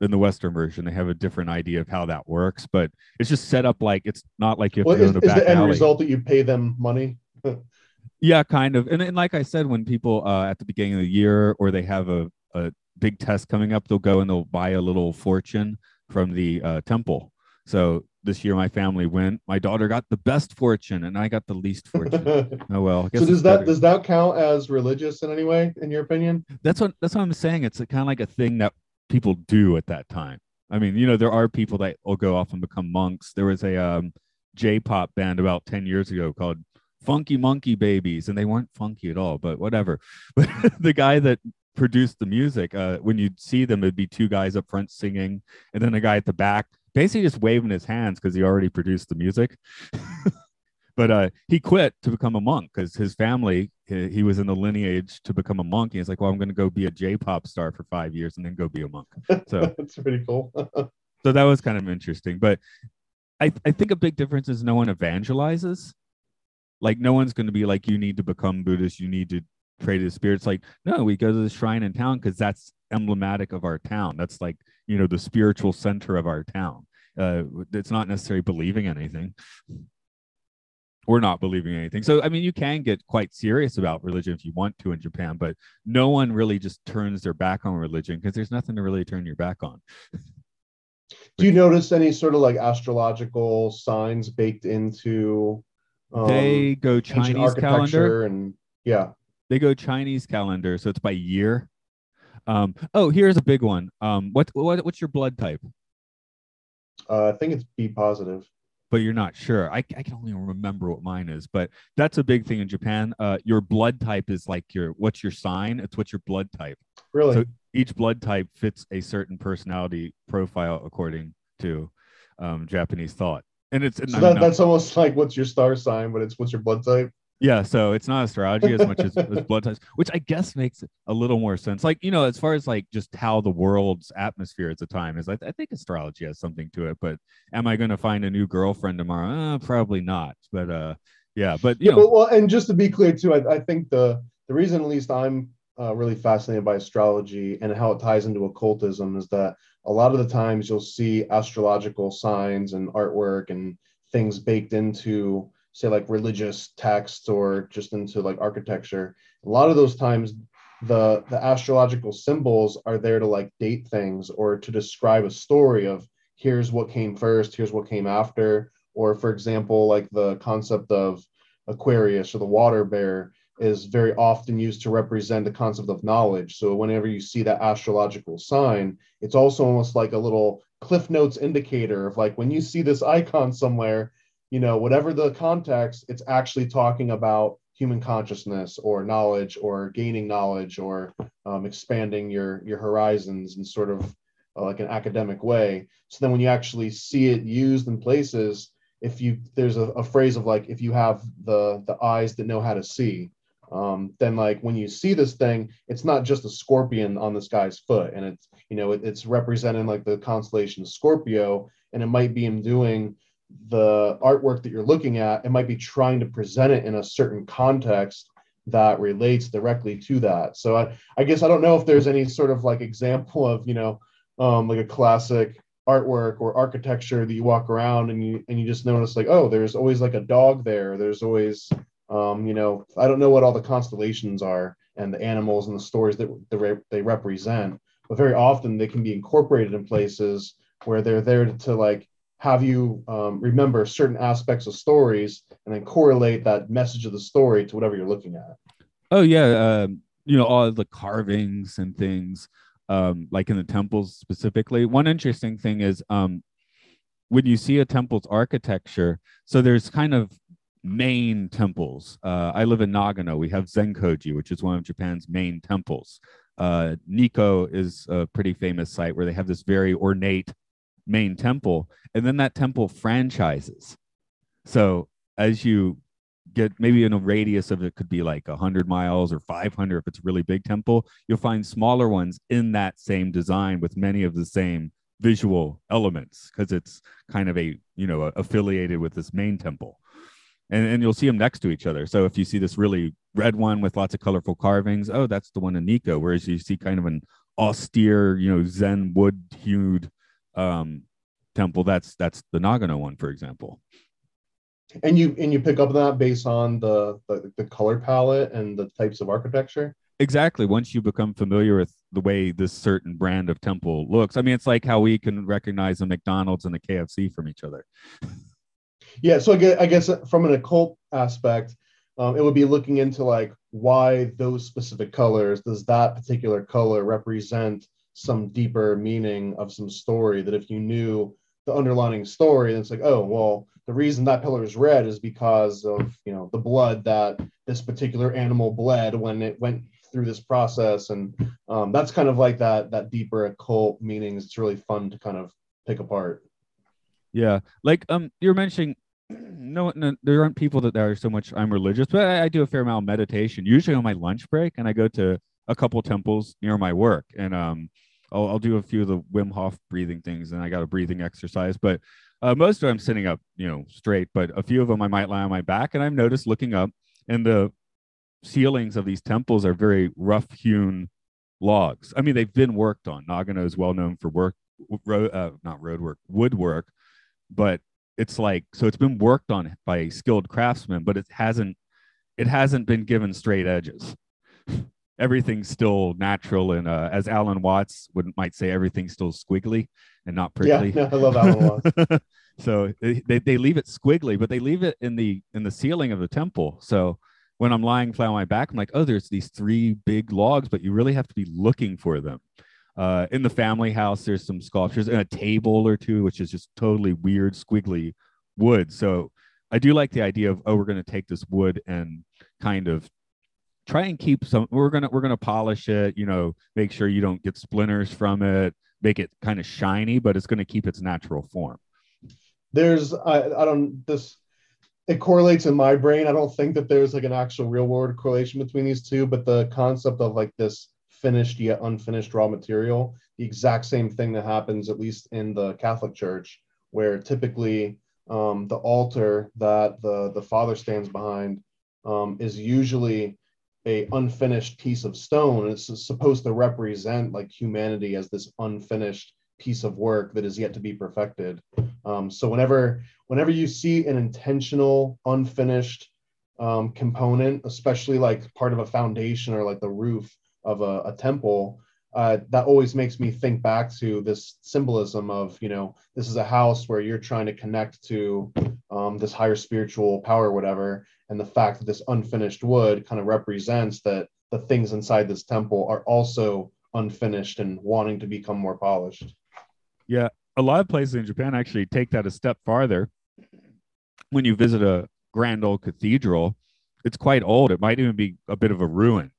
than the Western version. They have a different idea of how that works, but it's just set up like it's not like you have Well, to go is, is the end alley. result that you pay them money? Yeah, kind of. And, and like I said, when people uh, at the beginning of the year or they have a, a big test coming up, they'll go and they'll buy a little fortune from the uh, temple. So this year, my family went. My daughter got the best fortune, and I got the least fortune. oh well. I guess does that better. does that count as religious in any way, in your opinion? that's what that's what I'm saying. It's kind of like a thing that people do at that time. I mean, you know, there are people that will go off and become monks. There was a um, J-pop band about ten years ago called Funky Monkey Babies, and they weren't funky at all, but whatever. But the guy that produced the music, uh, when you'd see them, it'd be two guys up front singing, and then a guy at the back, basically just waving his hands because he already produced the music. but uh, he quit to become a monk because his family, he, he was in the lineage to become a monk. He's like, well, I'm going to go be a J-pop star for five years and then go be a monk. So That's pretty cool. so that was kind of interesting but i i think a big difference is no one evangelizes like no one's going to be like you need to become buddhist you need to pray to the spirits like no we go to the shrine in town because that's emblematic of our town. That's like you know the spiritual center of our town. Uh it's not necessarily believing anything. We're not believing anything. So i mean you can get quite serious about religion if you want to in japan but no one really just turns their back on religion because there's nothing to really turn your back on. Do you notice any sort of like astrological signs baked into um, they go Chinese calendar. architecture and yeah? They go Chinese calendar, so it's by year. Um, oh, here's a big one. Um, what what what's your blood type? Uh, I think it's B positive. But you're not sure. I, I can only remember what mine is, but that's a big thing in Japan. Uh, your blood type is like your what's your sign? It's what's your blood type. Really? So each blood type fits a certain personality profile according to um, Japanese thought. And it's So that, that's almost like what's your star sign, but it's what's your blood type. Yeah, so it's not astrology as much as, as blood types, which I guess makes a little more sense. Like you know, as far as like just how the world's atmosphere at the time is, I, I think astrology has something to it. But am I going to find a new girlfriend tomorrow? Uh, probably not. But uh, yeah, but you Yeah, know, but, well, and just to be clear too, I, I think the the reason at least I'm uh, really fascinated by astrology and how it ties into occultism is that a lot of the times you'll see astrological signs and artwork and things baked into say like religious texts or just into like architecture. A lot of those times the the astrological symbols are there to like date things or to describe a story of here's what came first, here's what came after, or for example, like the concept of Aquarius or the water bear is very often used to represent the concept of knowledge. So whenever you see that astrological sign, it's also almost like a little cliff notes indicator of like when you see this icon somewhere, you know, whatever the context, it's actually talking about human consciousness or knowledge or gaining knowledge or um, expanding your your horizons in sort of uh, like an academic way. So then when you actually see it used in places, if you there's a, a phrase of like if you have the the eyes that know how to see, um, then like when you see this thing, it's not just a scorpion on this guy's foot, and it's you know it, it's representing like the constellation Scorpio, and it might be him doing the artwork that you're looking at. It might be trying to present it in a certain context that relates directly to that. So I, I guess I don't know if there's any sort of like example of you know um, like a classic artwork or architecture that you walk around and you and you just notice like oh there's always like a dog there there's always um, you know i don't know what all the constellations are and the animals and the stories that they, re- they represent but very often they can be incorporated in places where they're there to, to like have you um, remember certain aspects of stories and then correlate that message of the story to whatever you're looking at oh yeah, um, you know all the carvings and things, um, like in the temples specifically. One interesting thing is um, when you see a temple's architecture. So there's kind of main temples. Uh, I live in Nagano. We have Zenkoji, which is one of Japan's main temples. Uh, Nikko is a pretty famous site where they have this very ornate main temple, and then that temple franchises. So as you get maybe in a radius of it could be like 100 miles or 500 if it's a really big temple you'll find smaller ones in that same design with many of the same visual elements because it's kind of a you know affiliated with this main temple and, and you'll see them next to each other so if you see this really red one with lots of colorful carvings oh that's the one in Nikko whereas you see kind of an austere you know zen wood hued um temple that's that's the nagano one for example. And you and you pick up that based on the, the the color palette and the types of architecture? Exactly. Once you become familiar with the way this certain brand of temple looks i mean it's like how we can recognize a mcdonald's and a kfc from each other. Yeah so i guess, I guess from an occult aspect um, it would be looking into like why those specific colors does that particular color represent some deeper meaning of some story that if you knew the underlying story then it's like oh well the reason that pillar is red is because of you know the blood that this particular animal bled when it went through this process. And um, that's kind of like that that deeper occult meanings. It's really fun to kind of pick apart. Yeah. Like um you're mentioning no, no there aren't people that are so much i'm religious but I, I do a fair amount of meditation usually on my lunch break and i go to a couple temples near my work. And um I'll, I'll do a few of the Wim Hof breathing things and I got a breathing exercise but uh, most of them sitting up, you know, straight, but a few of them I might lie on my back. And I've noticed looking up, and the ceilings of these temples are very rough hewn logs. I mean, they've been worked on. Nagano is well known for work, road, uh, not road work, woodwork, but it's like so it's been worked on by skilled craftsmen, but it hasn't it hasn't been given straight edges. Everything's still natural and uh, as alan watts would might say everything's still squiggly and not prickly. Yeah, i love alan watts. So they, they leave it squiggly but they leave it in the in the ceiling of the temple. So when i'm lying flat on my back i'm like oh there's these three big logs but you really have to be looking for them. Uh, in the family house there's some sculptures and a table or two which is just totally weird squiggly wood. So i do like the idea of oh we're going to take this wood and kind of try and keep some we're gonna we're gonna polish it you know make sure you don't get splinters from it make it kind of shiny but it's to keep its natural form. There's I, I don't this it correlates in my brain. I don't think that there's like an actual real world correlation between these two but the concept of like this finished yet unfinished raw material the exact same thing that happens at least in the catholic church where typically um, the altar that the the father stands behind um, is usually a unfinished piece of stone. It's supposed to represent like humanity as this unfinished piece of work that is yet to be perfected. Um, so whenever whenever you see an intentional unfinished um, component, especially like part of a foundation or like the roof of a, a temple, uh, that always makes me think back to this symbolism of you know this is a house where you're trying to connect to um, this higher spiritual power whatever. And the fact that this unfinished wood kind of represents that the things inside this temple are also unfinished and wanting to become more polished. Yeah a lot of places in japan actually take that a step farther. When you visit a grand old cathedral it's quite old. It might even be a bit of a ruin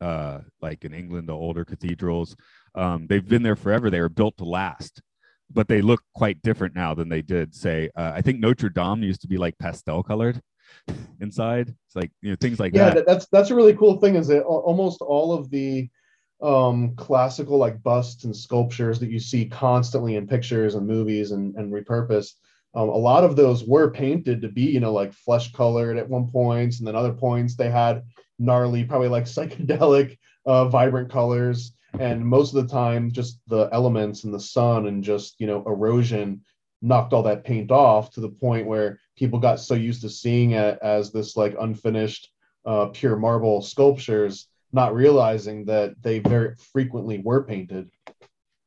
uh, like in England, the older cathedrals. Um, they've been there forever. They were built to last, but they look quite different now than they did. Say, uh, I think Notre Dame used to be like pastel colored inside. It's like you know things like yeah, that. Yeah, that's that's a really cool thing. Is that almost all of the um, classical like busts and sculptures that you see constantly in pictures and movies and, and repurposed. Um, a lot of those were painted to be, you know, like flesh colored at one point, and then other points they had gnarly, probably like psychedelic, uh, vibrant colors. And most of the time, just the elements and the sun and just, you know, erosion knocked all that paint off to the point where people got so used to seeing it as this like unfinished, uh, pure marble sculptures, not realizing that they very frequently were painted.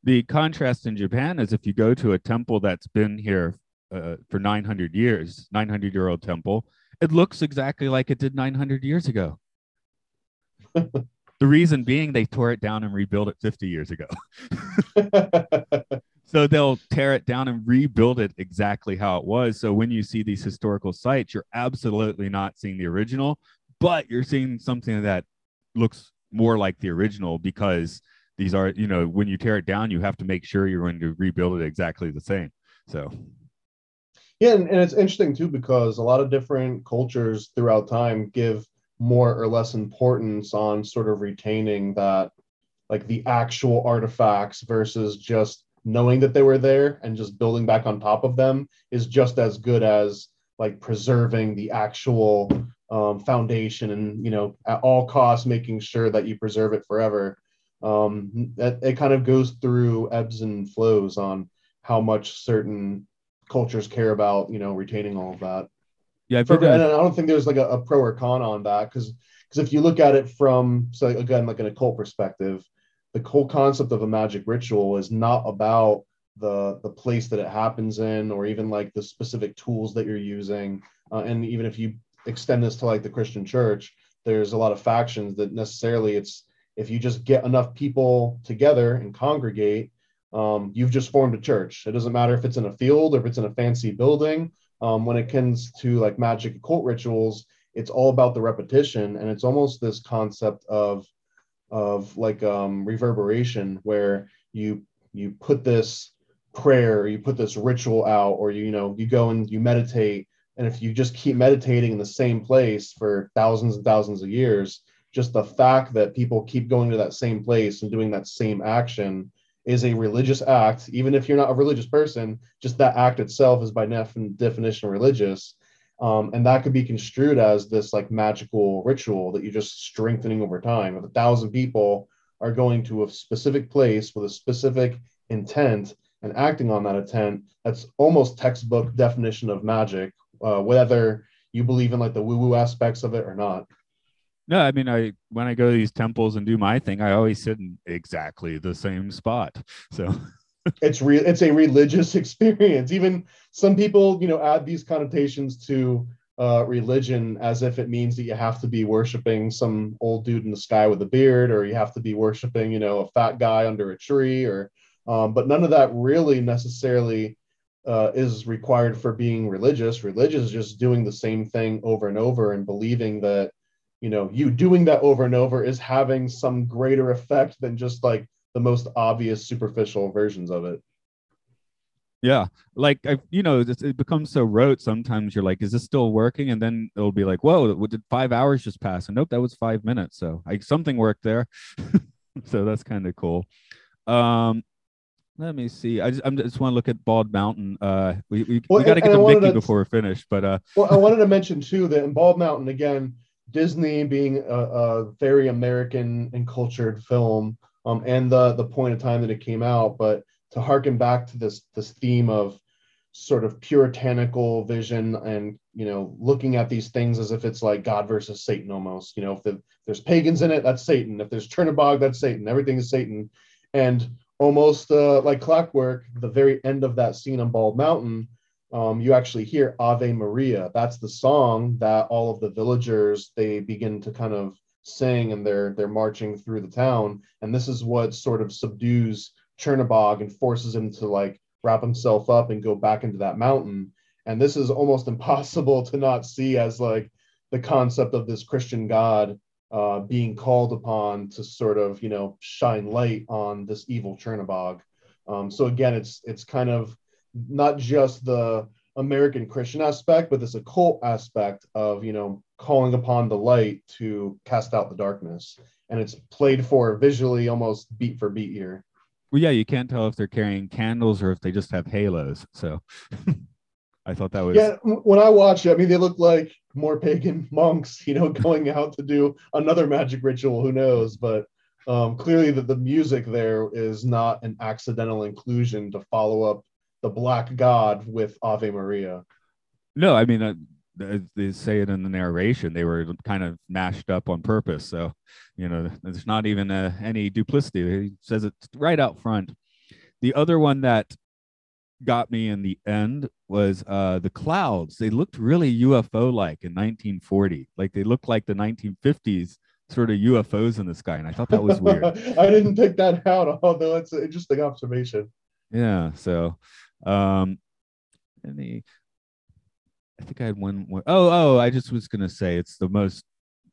The contrast in Japan is if you go to a temple that's been here uh, for 900 years, 900 year old temple, it looks exactly like it did 900 years ago the reason being they tore it down and rebuilt it 50 years ago. so they'll tear it down and rebuild it exactly how it was. So when you see these historical sites, you're absolutely not seeing the original, but you're seeing something that looks more like the original because these are, you know, when you tear it down, you have to make sure you're going to rebuild it exactly the same. So Yeah, and, and it's interesting too because a lot of different cultures throughout time give more or less importance on sort of retaining that, like the actual artifacts versus just knowing that they were there and just building back on top of them is just as good as like preserving the actual um, foundation and you know at all costs making sure that you preserve it forever. Um, that it kind of goes through ebbs and flows on how much certain cultures care about you know retaining all of that Yeah, For- and i don't think there's like a, a pro or con on that because because if you look at it from so again like an occult perspective the whole concept of a magic ritual is not about the the place that it happens in or even like the specific tools that you're using uh, and even if you extend this to like the christian church there's a lot of factions that necessarily it's if you just get enough people together and congregate um, you've just formed a church. It doesn't matter if it's in a field or if it's in a fancy building um, when it comes to like magic occult rituals it's all about the repetition and it's almost this concept of of like um, reverberation where you you put this prayer you put this ritual out or you, you know you go and you meditate and if you just keep meditating in the same place for thousands and thousands of years just the fact that people keep going to that same place and doing that same action is a religious act even if you're not a religious person just that act itself is by def- definition religious. Um, and that could be construed as this like magical ritual that you're just strengthening over time. If a thousand people are going to a specific place with a specific intent and acting on that intent that's almost textbook definition of magic uh, whether you believe in like the woo woo aspects of it or not no, I mean, I when I go to these temples and do my thing, I always sit in exactly the same spot. So it's real it's a religious experience even some people you know add these connotations to uh, religion as if it means that you have to be worshiping some old dude in the sky with a beard or you have to be worshiping you know a fat guy under a tree or um, but none of that really necessarily uh, is required for being religious religious is just doing the same thing over and over and believing that you know you doing that over and over is having some greater effect than just like the most obvious superficial versions of it. yeah, like I, you know, it becomes so rote. Sometimes you're like, "Is this still working?" And then it'll be like, "Whoa, what did five hours just pass?" And nope, that was five minutes. So I something worked there. so that's kind of cool. Um, let me see. I just, I'm just want to look at Bald Mountain. Uh, we we, Well, we got to get I wanted Mickey to- before we're finished. But uh, Well, I wanted to mention too that in Bald Mountain again, Disney being a, a very American and cultured film, um, and the the point of time that it came out, but to harken back to this this theme of sort of puritanical vision and you know looking at these things as if it's like God versus Satan almost. You know, if the, there's pagans in it, that's Satan. If there's Chernobog, that's Satan. Everything is Satan, and almost uh, like clockwork, the very end of that scene on Bald Mountain um, you actually hear Ave Maria. That's the song that all of the villagers they begin to kind of sing and they're they're marching through the town. And this is what sort of subdues Chernobog and forces him to like wrap himself up and go back into that mountain. And this is almost impossible to not see as like the concept of this Christian God uh, being called upon to sort of you know shine light on this evil Chernobog. Um, so again, it's it's kind of not just the American Christian aspect, but this occult aspect of you know calling upon the light to cast out the darkness, and it's played for visually almost beat for beat here. well, yeah, you can't tell if they're carrying candles or if they just have halos. So I thought that was Yeah, when I watch it, I mean they look like more pagan monks, you know, going out to do another magic ritual. Who knows? But um, clearly, that the music there is not an accidental inclusion to follow up the Black God with Ave Maria. No, I mean, uh, they say it in the narration. They were kind of mashed up on purpose. So, you know, there's not even uh, any duplicity. He says it right out front. The other one that got me in the end was uh, the clouds. They looked really UFO like in 1940. Like they looked like the 1950s sort of UFOs in the sky. And I thought that was weird. I didn't pick that out, although it's an interesting observation. Yeah. So, um, any, I think I had one more. Oh, oh, I just was gonna say it's the most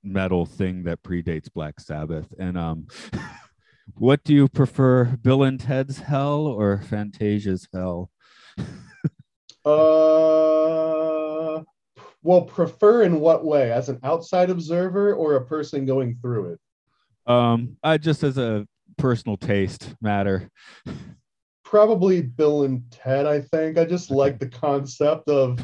metal thing that predates Black Sabbath. And um, what do you prefer, Bill and Ted's Hell or Fantasia's Hell? Uh, Well, prefer in what way? As an outside observer or a person going through it? Um, I just as a personal taste matter. Probably Bill and Ted. I think I just like the concept of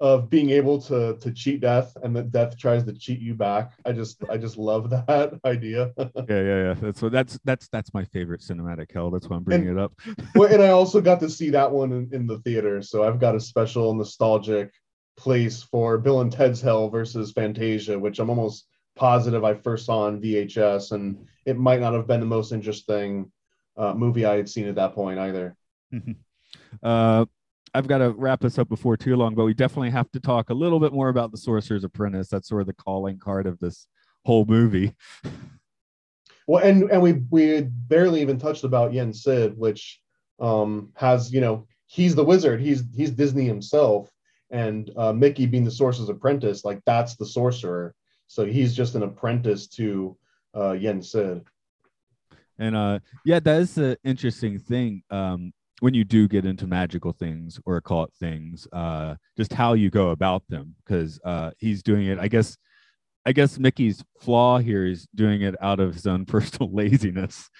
of being able to to cheat death and that death tries to cheat you back. I just I just love that idea. yeah, yeah, yeah. That's what that's that's that's my favorite cinematic hell. That's why I'm bringing And- it up. well, and I also got to see that one in, in the theater, so I've got a special nostalgic place for Bill and Ted's Hell versus Fantasia, which I'm almost positive I first saw on VHS, and it might not have been the most interesting uh, movie I had seen at that point either. uh, I've got to wrap this up before too long, but we definitely have to talk a little bit more about the Sorcerer's Apprentice. That's sort of the calling card of this whole movie. Well, and and we we barely even touched about Yen Sid, which um, has you know he's the wizard, he's he's Disney himself, and uh, Mickey being the sorcerer's apprentice, like that's the sorcerer. So he's just an apprentice to uh, Yen Sid. And uh, yeah, that is an interesting thing. Um, when you do get into magical things or occult things, uh, just how you go about them, because uh, he's doing it. I guess, I guess Mickey's flaw here is doing it out of his own personal laziness.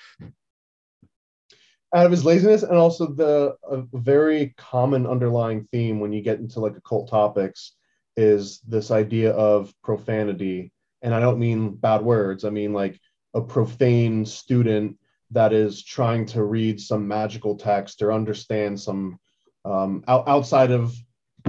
Out of his laziness, and also the very common underlying theme when you get into like occult topics is this idea of profanity. And I don't mean bad words. I mean like a profane student that is trying to read some magical text or understand some um, out, outside of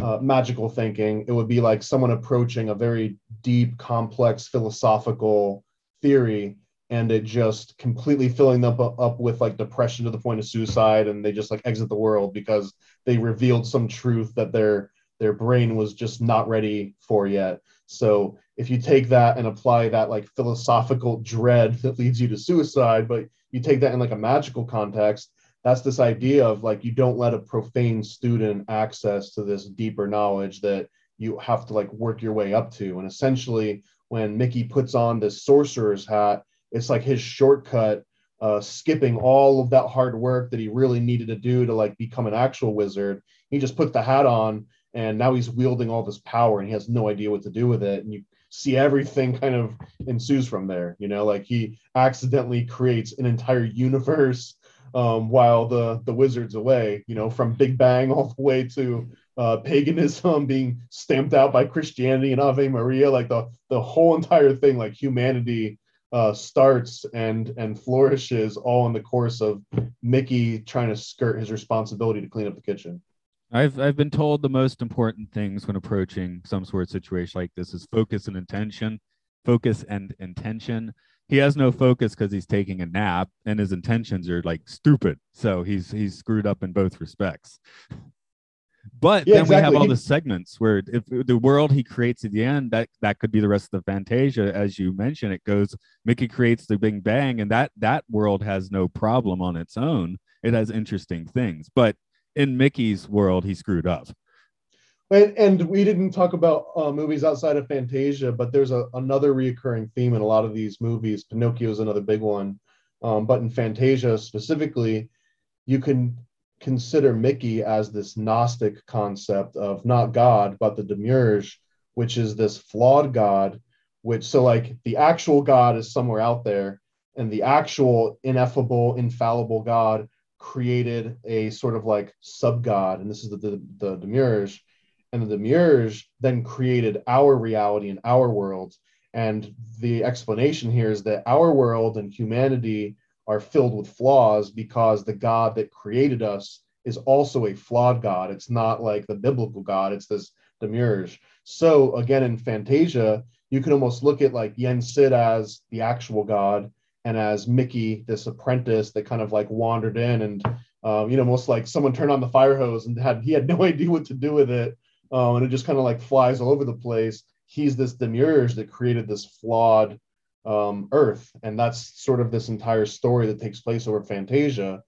uh, magical thinking. It would be like someone approaching a very deep, complex philosophical theory and it just completely filling them up, up with like depression to the point of suicide and they just like exit the world because they revealed some truth that their their brain was just not ready for yet so if you take that and apply that like philosophical dread that leads you to suicide but you take that in like a magical context that's this idea of like you don't let a profane student access to this deeper knowledge that you have to like work your way up to. And essentially when mickey puts on this sorcerer's hat it's like his shortcut uh, skipping all of that hard work that he really needed to do to like become an actual wizard. He just puts the hat on and now he's wielding all this power and he has no idea what to do with it. And you see everything kind of ensues from there you know like he accidentally creates an entire universe um, while the the wizard's away you know from big bang all the way to uh, paganism being stamped out by christianity and ave maria. Like the the whole entire thing like humanity uh, starts and and flourishes all in the course of mickey trying to skirt his responsibility to clean up the kitchen I've I've been told the most important things when approaching some sort of situation like this is focus and intention. Focus and intention. He has no focus because he's taking a nap, and his intentions are like stupid. So he's he's screwed up in both respects. But Yeah, then we have all He- the segments where if the world he creates at the end, that that could be the rest of the Fantasia, as you mentioned. It goes Mickey creates the Big Bang, and that that world has no problem on its own. It has interesting things, but in Mickey's world, he screwed up. And, and we didn't talk about uh, movies outside of Fantasia, but there's a, another reoccurring theme in a lot of these movies. Pinocchio is another big one. Um, but in Fantasia specifically, you can consider Mickey as this Gnostic concept of not God, but the Demiurge, which is this flawed God, which so like the actual God is somewhere out there, and the actual ineffable, infallible God created a sort of like sub God, and this is the, the, the Demiurge and the Demiurge then created our reality and our world. And the explanation here is that our world and humanity are filled with flaws because the God that created us is also a flawed God. It's not like the biblical God, it's this Demiurge. So, again, in Fantasia, you can almost look at like Yen Sid as the actual God and as Mickey, this apprentice that kind of like wandered in and, um, you know, almost like someone turned on the fire hose and had he had no idea what to do with it um, and it just kind of like flies all over the place. He's this demiurge that created this flawed um, Earth, and that's sort of this entire story that takes place over Fantasia.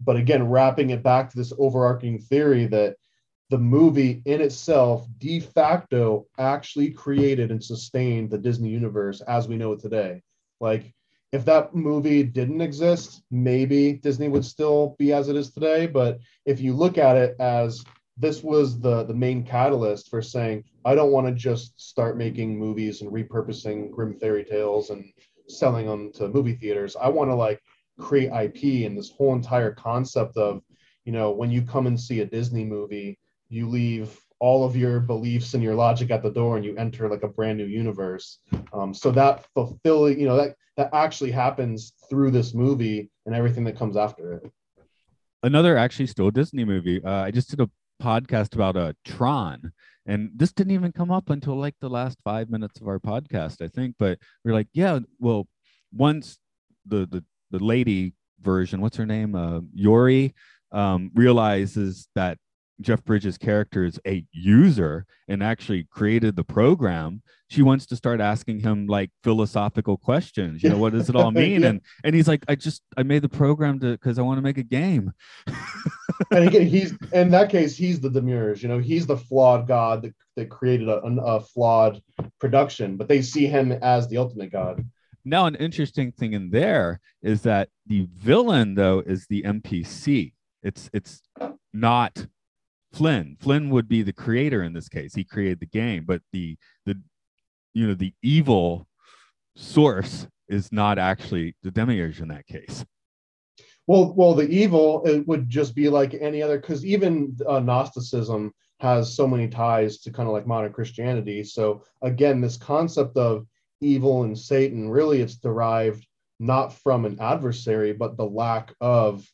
But again, wrapping it back to this overarching theory that the movie in itself de facto actually created and sustained the Disney universe as we know it today. Like, if that movie didn't exist, maybe Disney would still be as it is today. But if you look at it as this was the the main catalyst for saying I don't want to just start making movies and repurposing Grimm fairy tales and selling them to movie theaters. I want to like create IP and this whole entire concept of, you know, when you come and see a Disney movie, you leave all of your beliefs and your logic at the door and you enter like a brand new universe. Um, so that fulfilling, you know, that that actually happens through this movie and everything that comes after it. Another actually still Disney movie. Uh, I just did a podcast about uh, Tron, and this didn't even come up until like the last five minutes of our podcast, I think. But we're like, yeah, well, once the the the lady version, what's her name, uh, Yori, um, realizes that Jeff Bridges' character is a user and actually created the program, she wants to start asking him like philosophical questions. You know, what does it all mean? yeah. And and he's like, I just I made the program to because I want to make a game. and again, he's in that case, he's the demiurge. You know, he's the flawed god that, that created a, a flawed production, but they see him as the ultimate god. Now, an interesting thing in there is that the villain, though, is the NPC. It's it's not Flynn. Flynn would be the creator in this case. He created the game, but the the you know the evil source is not actually the demiurge in that case. Well, well, the evil it would just be like any other because even uh, Gnosticism has so many ties to kind of like modern Christianity. So again, this concept of evil and Satan really it's derived not from an adversary, but the lack of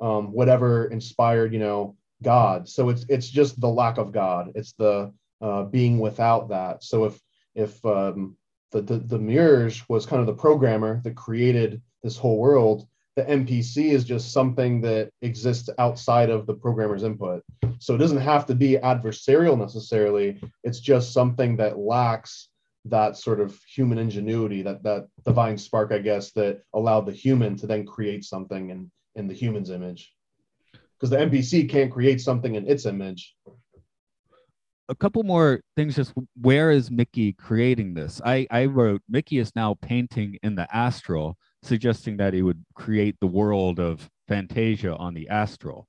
um, whatever inspired you know God. So it's it's just the lack of God. It's the uh, being without that. So if if um, the, the the Demiurge was kind of the programmer that created this whole world, the NPC is just something that exists outside of the programmer's input. So it doesn't have to be adversarial necessarily. It's just something that lacks that sort of human ingenuity, that that divine spark, I guess, that allowed the human to then create something in in the human's image because the NPC can't create something in its image. A couple more things. Just where is Mickey creating this? I I wrote Mickey is now painting in the astral, suggesting that he would create the world of Fantasia on the astral.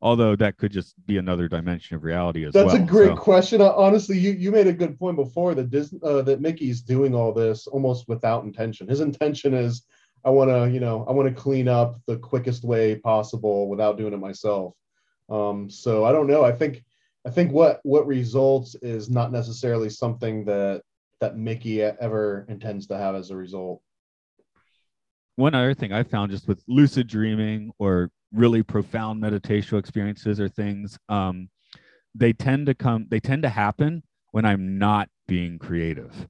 Although that could just be another dimension of reality as That's well. That's a great so. question. Uh, honestly, you, you made a good point before that Disney, uh, that Mickey's doing all this almost without intention. His intention is I want to, you know, I want to clean up the quickest way possible without doing it myself. Um, so I don't know. I think, I think what what results is not necessarily something that that Mickey ever intends to have as a result. One other thing I found just with lucid dreaming or really profound meditational experiences or things, um, they tend to come, they tend to happen when I'm not being creative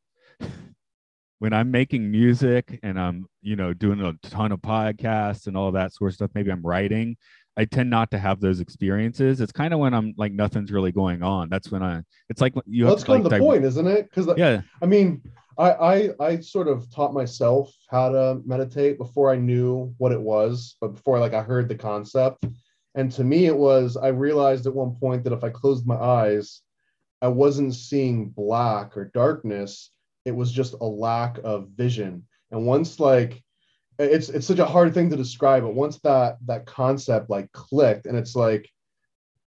when I'm making music and I'm, you know, doing a ton of podcasts and all that sort of stuff, maybe I'm writing, I tend not to have those experiences. It's kind of when I'm like nothing's really going on. That's when I. It's like you. Well, that's kind of the point, isn't it? Because yeah, I mean, I, I I sort of taught myself how to meditate before I knew what it was, but before like I heard the concept. And to me, it was I realized at one point that if I closed my eyes, I wasn't seeing black or darkness it was just a lack of vision and once like it's it's such a hard thing to describe but once that that concept like clicked and it's like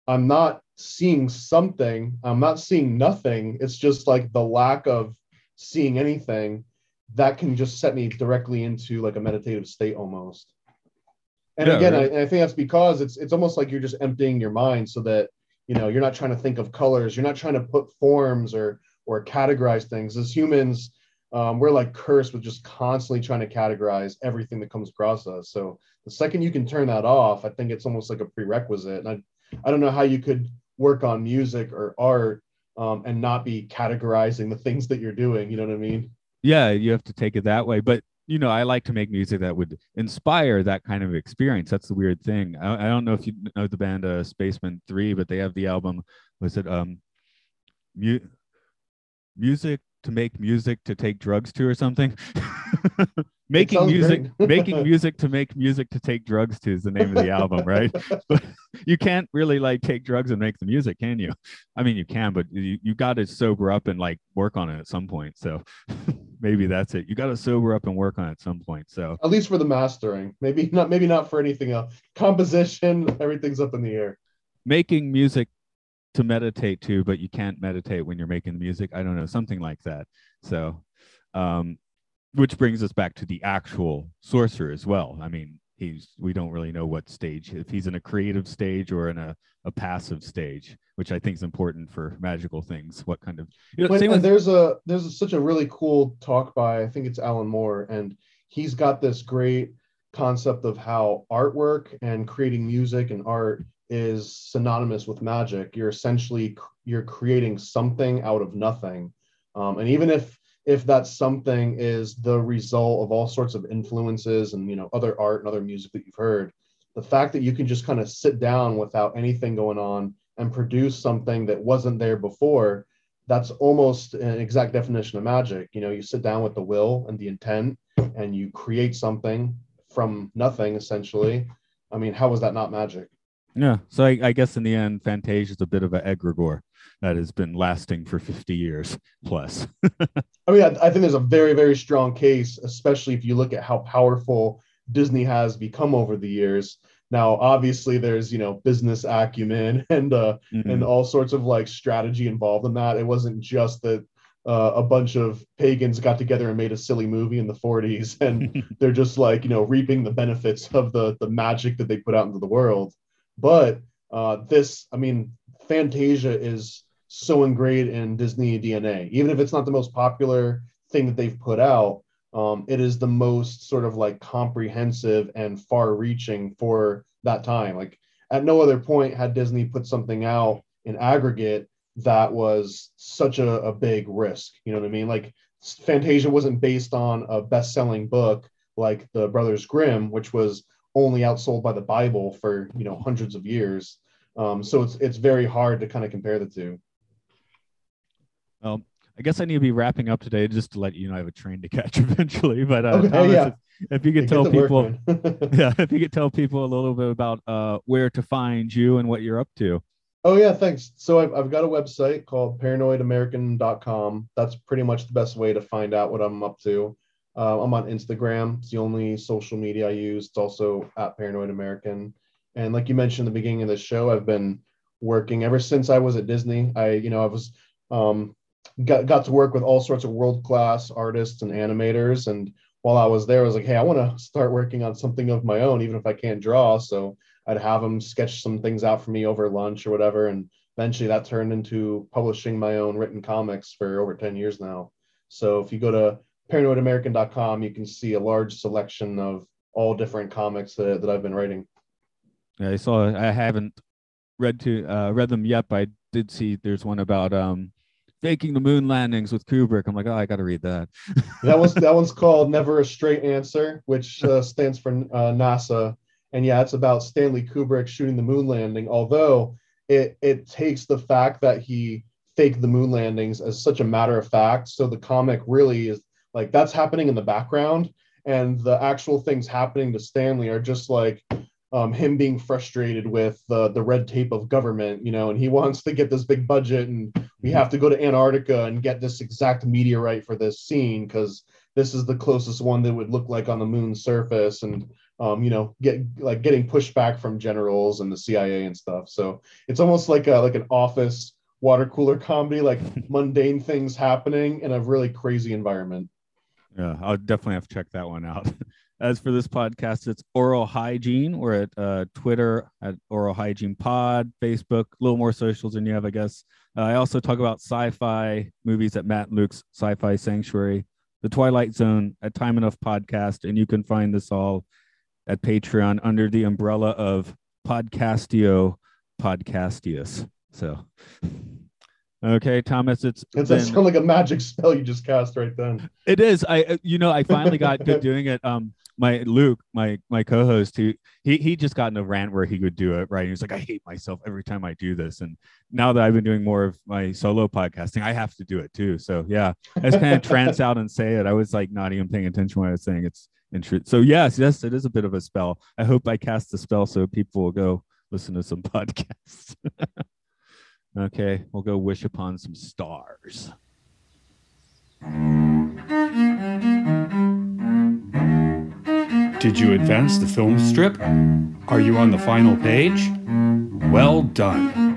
i'm not seeing something i'm not seeing nothing it's just like the lack of seeing anything that can just set me directly into like a meditative state almost and yeah, again right. I, I think that's because it's it's almost like you're just emptying your mind so that you know you're not trying to think of colors you're not trying to put forms or or categorize things. As humans, um, we're like cursed with just constantly trying to categorize everything that comes across us. So the second you can turn that off, I think it's almost like a prerequisite. And I, I don't know how you could work on music or art um, and not be categorizing the things that you're doing. You know what I mean? Yeah, you have to take it that way. But you know, I like to make music that would inspire that kind of experience. That's the weird thing. I, I don't know if you know the band uh, Spacemen Three, but they have the album. Was it um, mu- music to make music to take drugs to or something. making music making music to make music to take drugs to is the name of the album right? But you can't really like take drugs and make the music can you? I mean you can but you, you got to sober up and like work on it at some point so maybe that's it. You got to sober up and work on it at some point so. At least for the mastering. Maybe not maybe not for anything else. Composition everything's up in the air. Making music to meditate to, but you can't meditate when you're making the music. I don't know, something like that. So, um, which brings us back to the actual sorcerer as well. I mean, he's we don't really know what stage if he's in a creative stage or in a, a passive stage, which I think is important for magical things. What kind of you know, with, there's a there's a, such a really cool talk by I think it's Alan Moore, and he's got this great concept of how artwork and creating music and art is synonymous with magic. You're essentially you're creating something out of nothing, um, and even if if that something is the result of all sorts of influences and you know other art and other music that you've heard, the fact that you can just kind of sit down without anything going on and produce something that wasn't there before, that's almost an exact definition of magic. You know, you sit down with the will and the intent, and you create something from nothing essentially. I mean, how was that not magic? Yeah. So I, I guess in the end, Fantasia is a bit of an egregore that has been lasting for 50 years plus. I mean, I, I, think there's a very, very strong case, especially if you look at how powerful Disney has become over the years. Now, obviously, there's you know business acumen and uh, mm-hmm. and all sorts of like strategy involved in that. It wasn't just that uh, a bunch of pagans got together and made a silly movie in the 40s, and they're just like you know reaping the benefits of the the magic that they put out into the world. But uh, this, I mean, Fantasia is so ingrained in Disney DNA. Even if it's not the most popular thing that they've put out, um, it is the most sort of like comprehensive and far reaching for that time. Like at no other point had Disney put something out in aggregate that was such a, a big risk. You know what I mean? Like Fantasia wasn't based on a best selling book like the Brothers Grimm, which was only outsold by the Bible for you know hundreds of years. Um, so it's it's very hard to kind of compare the two. Well, I guess I need to be wrapping up today just to let you know I have a train to catch eventually. But uh, okay, Thomas, yeah. if, if, you could tell people, yeah, if you could tell people a little bit about uh, where to find you and what you're up to. Oh yeah, thanks. So I've, I've got a website called paranoidamerican.com. That's pretty much the best way to find out what I'm up to. Uh, I'm on Instagram. It's the only social media I use. It's also at Paranoid American. And like you mentioned in the beginning of the show, I've been working ever since I was at Disney. I, you know, I was um, got got to work with all sorts of world class artists and animators. And while I was there, I was like, hey, I want to start working on something of my own, even if I can't draw. So I'd have them sketch some things out for me over lunch or whatever. And eventually that turned into publishing my own written comics for over 10 years now. So if you go to paranoidamerican.com, you can see a large selection of all different comics that, that I've been writing. Yeah, I saw. I haven't read to uh, read them yet, but I did see there's one about um faking the moon landings with Kubrick. I'm like, oh, I got to read that. that was that one's called Never a Straight Answer, which uh, stands for uh, NASA. And yeah, it's about Stanley Kubrick shooting the moon landing. Although it it takes the fact that he faked the moon landings as such a matter of fact, so the comic really is like that's happening in the background, and the actual things happening to Stanley are just like um, him being frustrated with the the red tape of government, you know, and he wants to get this big budget, and we have to go to Antarctica and get this exact meteorite for this scene because this is the closest one that would look like on the moon's surface, and um, you know, get like getting pushback from generals and the CIA and stuff. So it's almost like a like an office water cooler comedy, like mundane things happening in a really crazy environment. Yeah, I'll definitely have to check that one out. As for this podcast, it's Oral Hygiene. We're at uh, Twitter at Oral Hygiene Pod, Facebook, a little more socials than you have, I guess. Uh, I also talk about sci-fi movies at Matt and Luke's Sci-Fi Sanctuary, The Twilight Zone at Time Enough Podcast, and you can find this all at Patreon under the umbrella of Podcastio Podcastius. So Okay, Thomas, it's it been... sound like a magic spell you just cast right then. It is. I uh, you know, I finally got good doing it. Um my Luke, my my co-host, he he he just got in a rant where he would do it, right? He was like, I hate myself every time I do this. And now that I've been doing more of my solo podcasting, I have to do it too. So yeah, I just kind of trance out and say it. I was like not even paying attention when I was saying it's in truth. So yes, yes, it is a bit of a spell. I hope I cast the spell so people will go listen to some podcasts. Okay, we'll go wish upon some stars. Did you advance the film strip? Are you on the final page? Well done.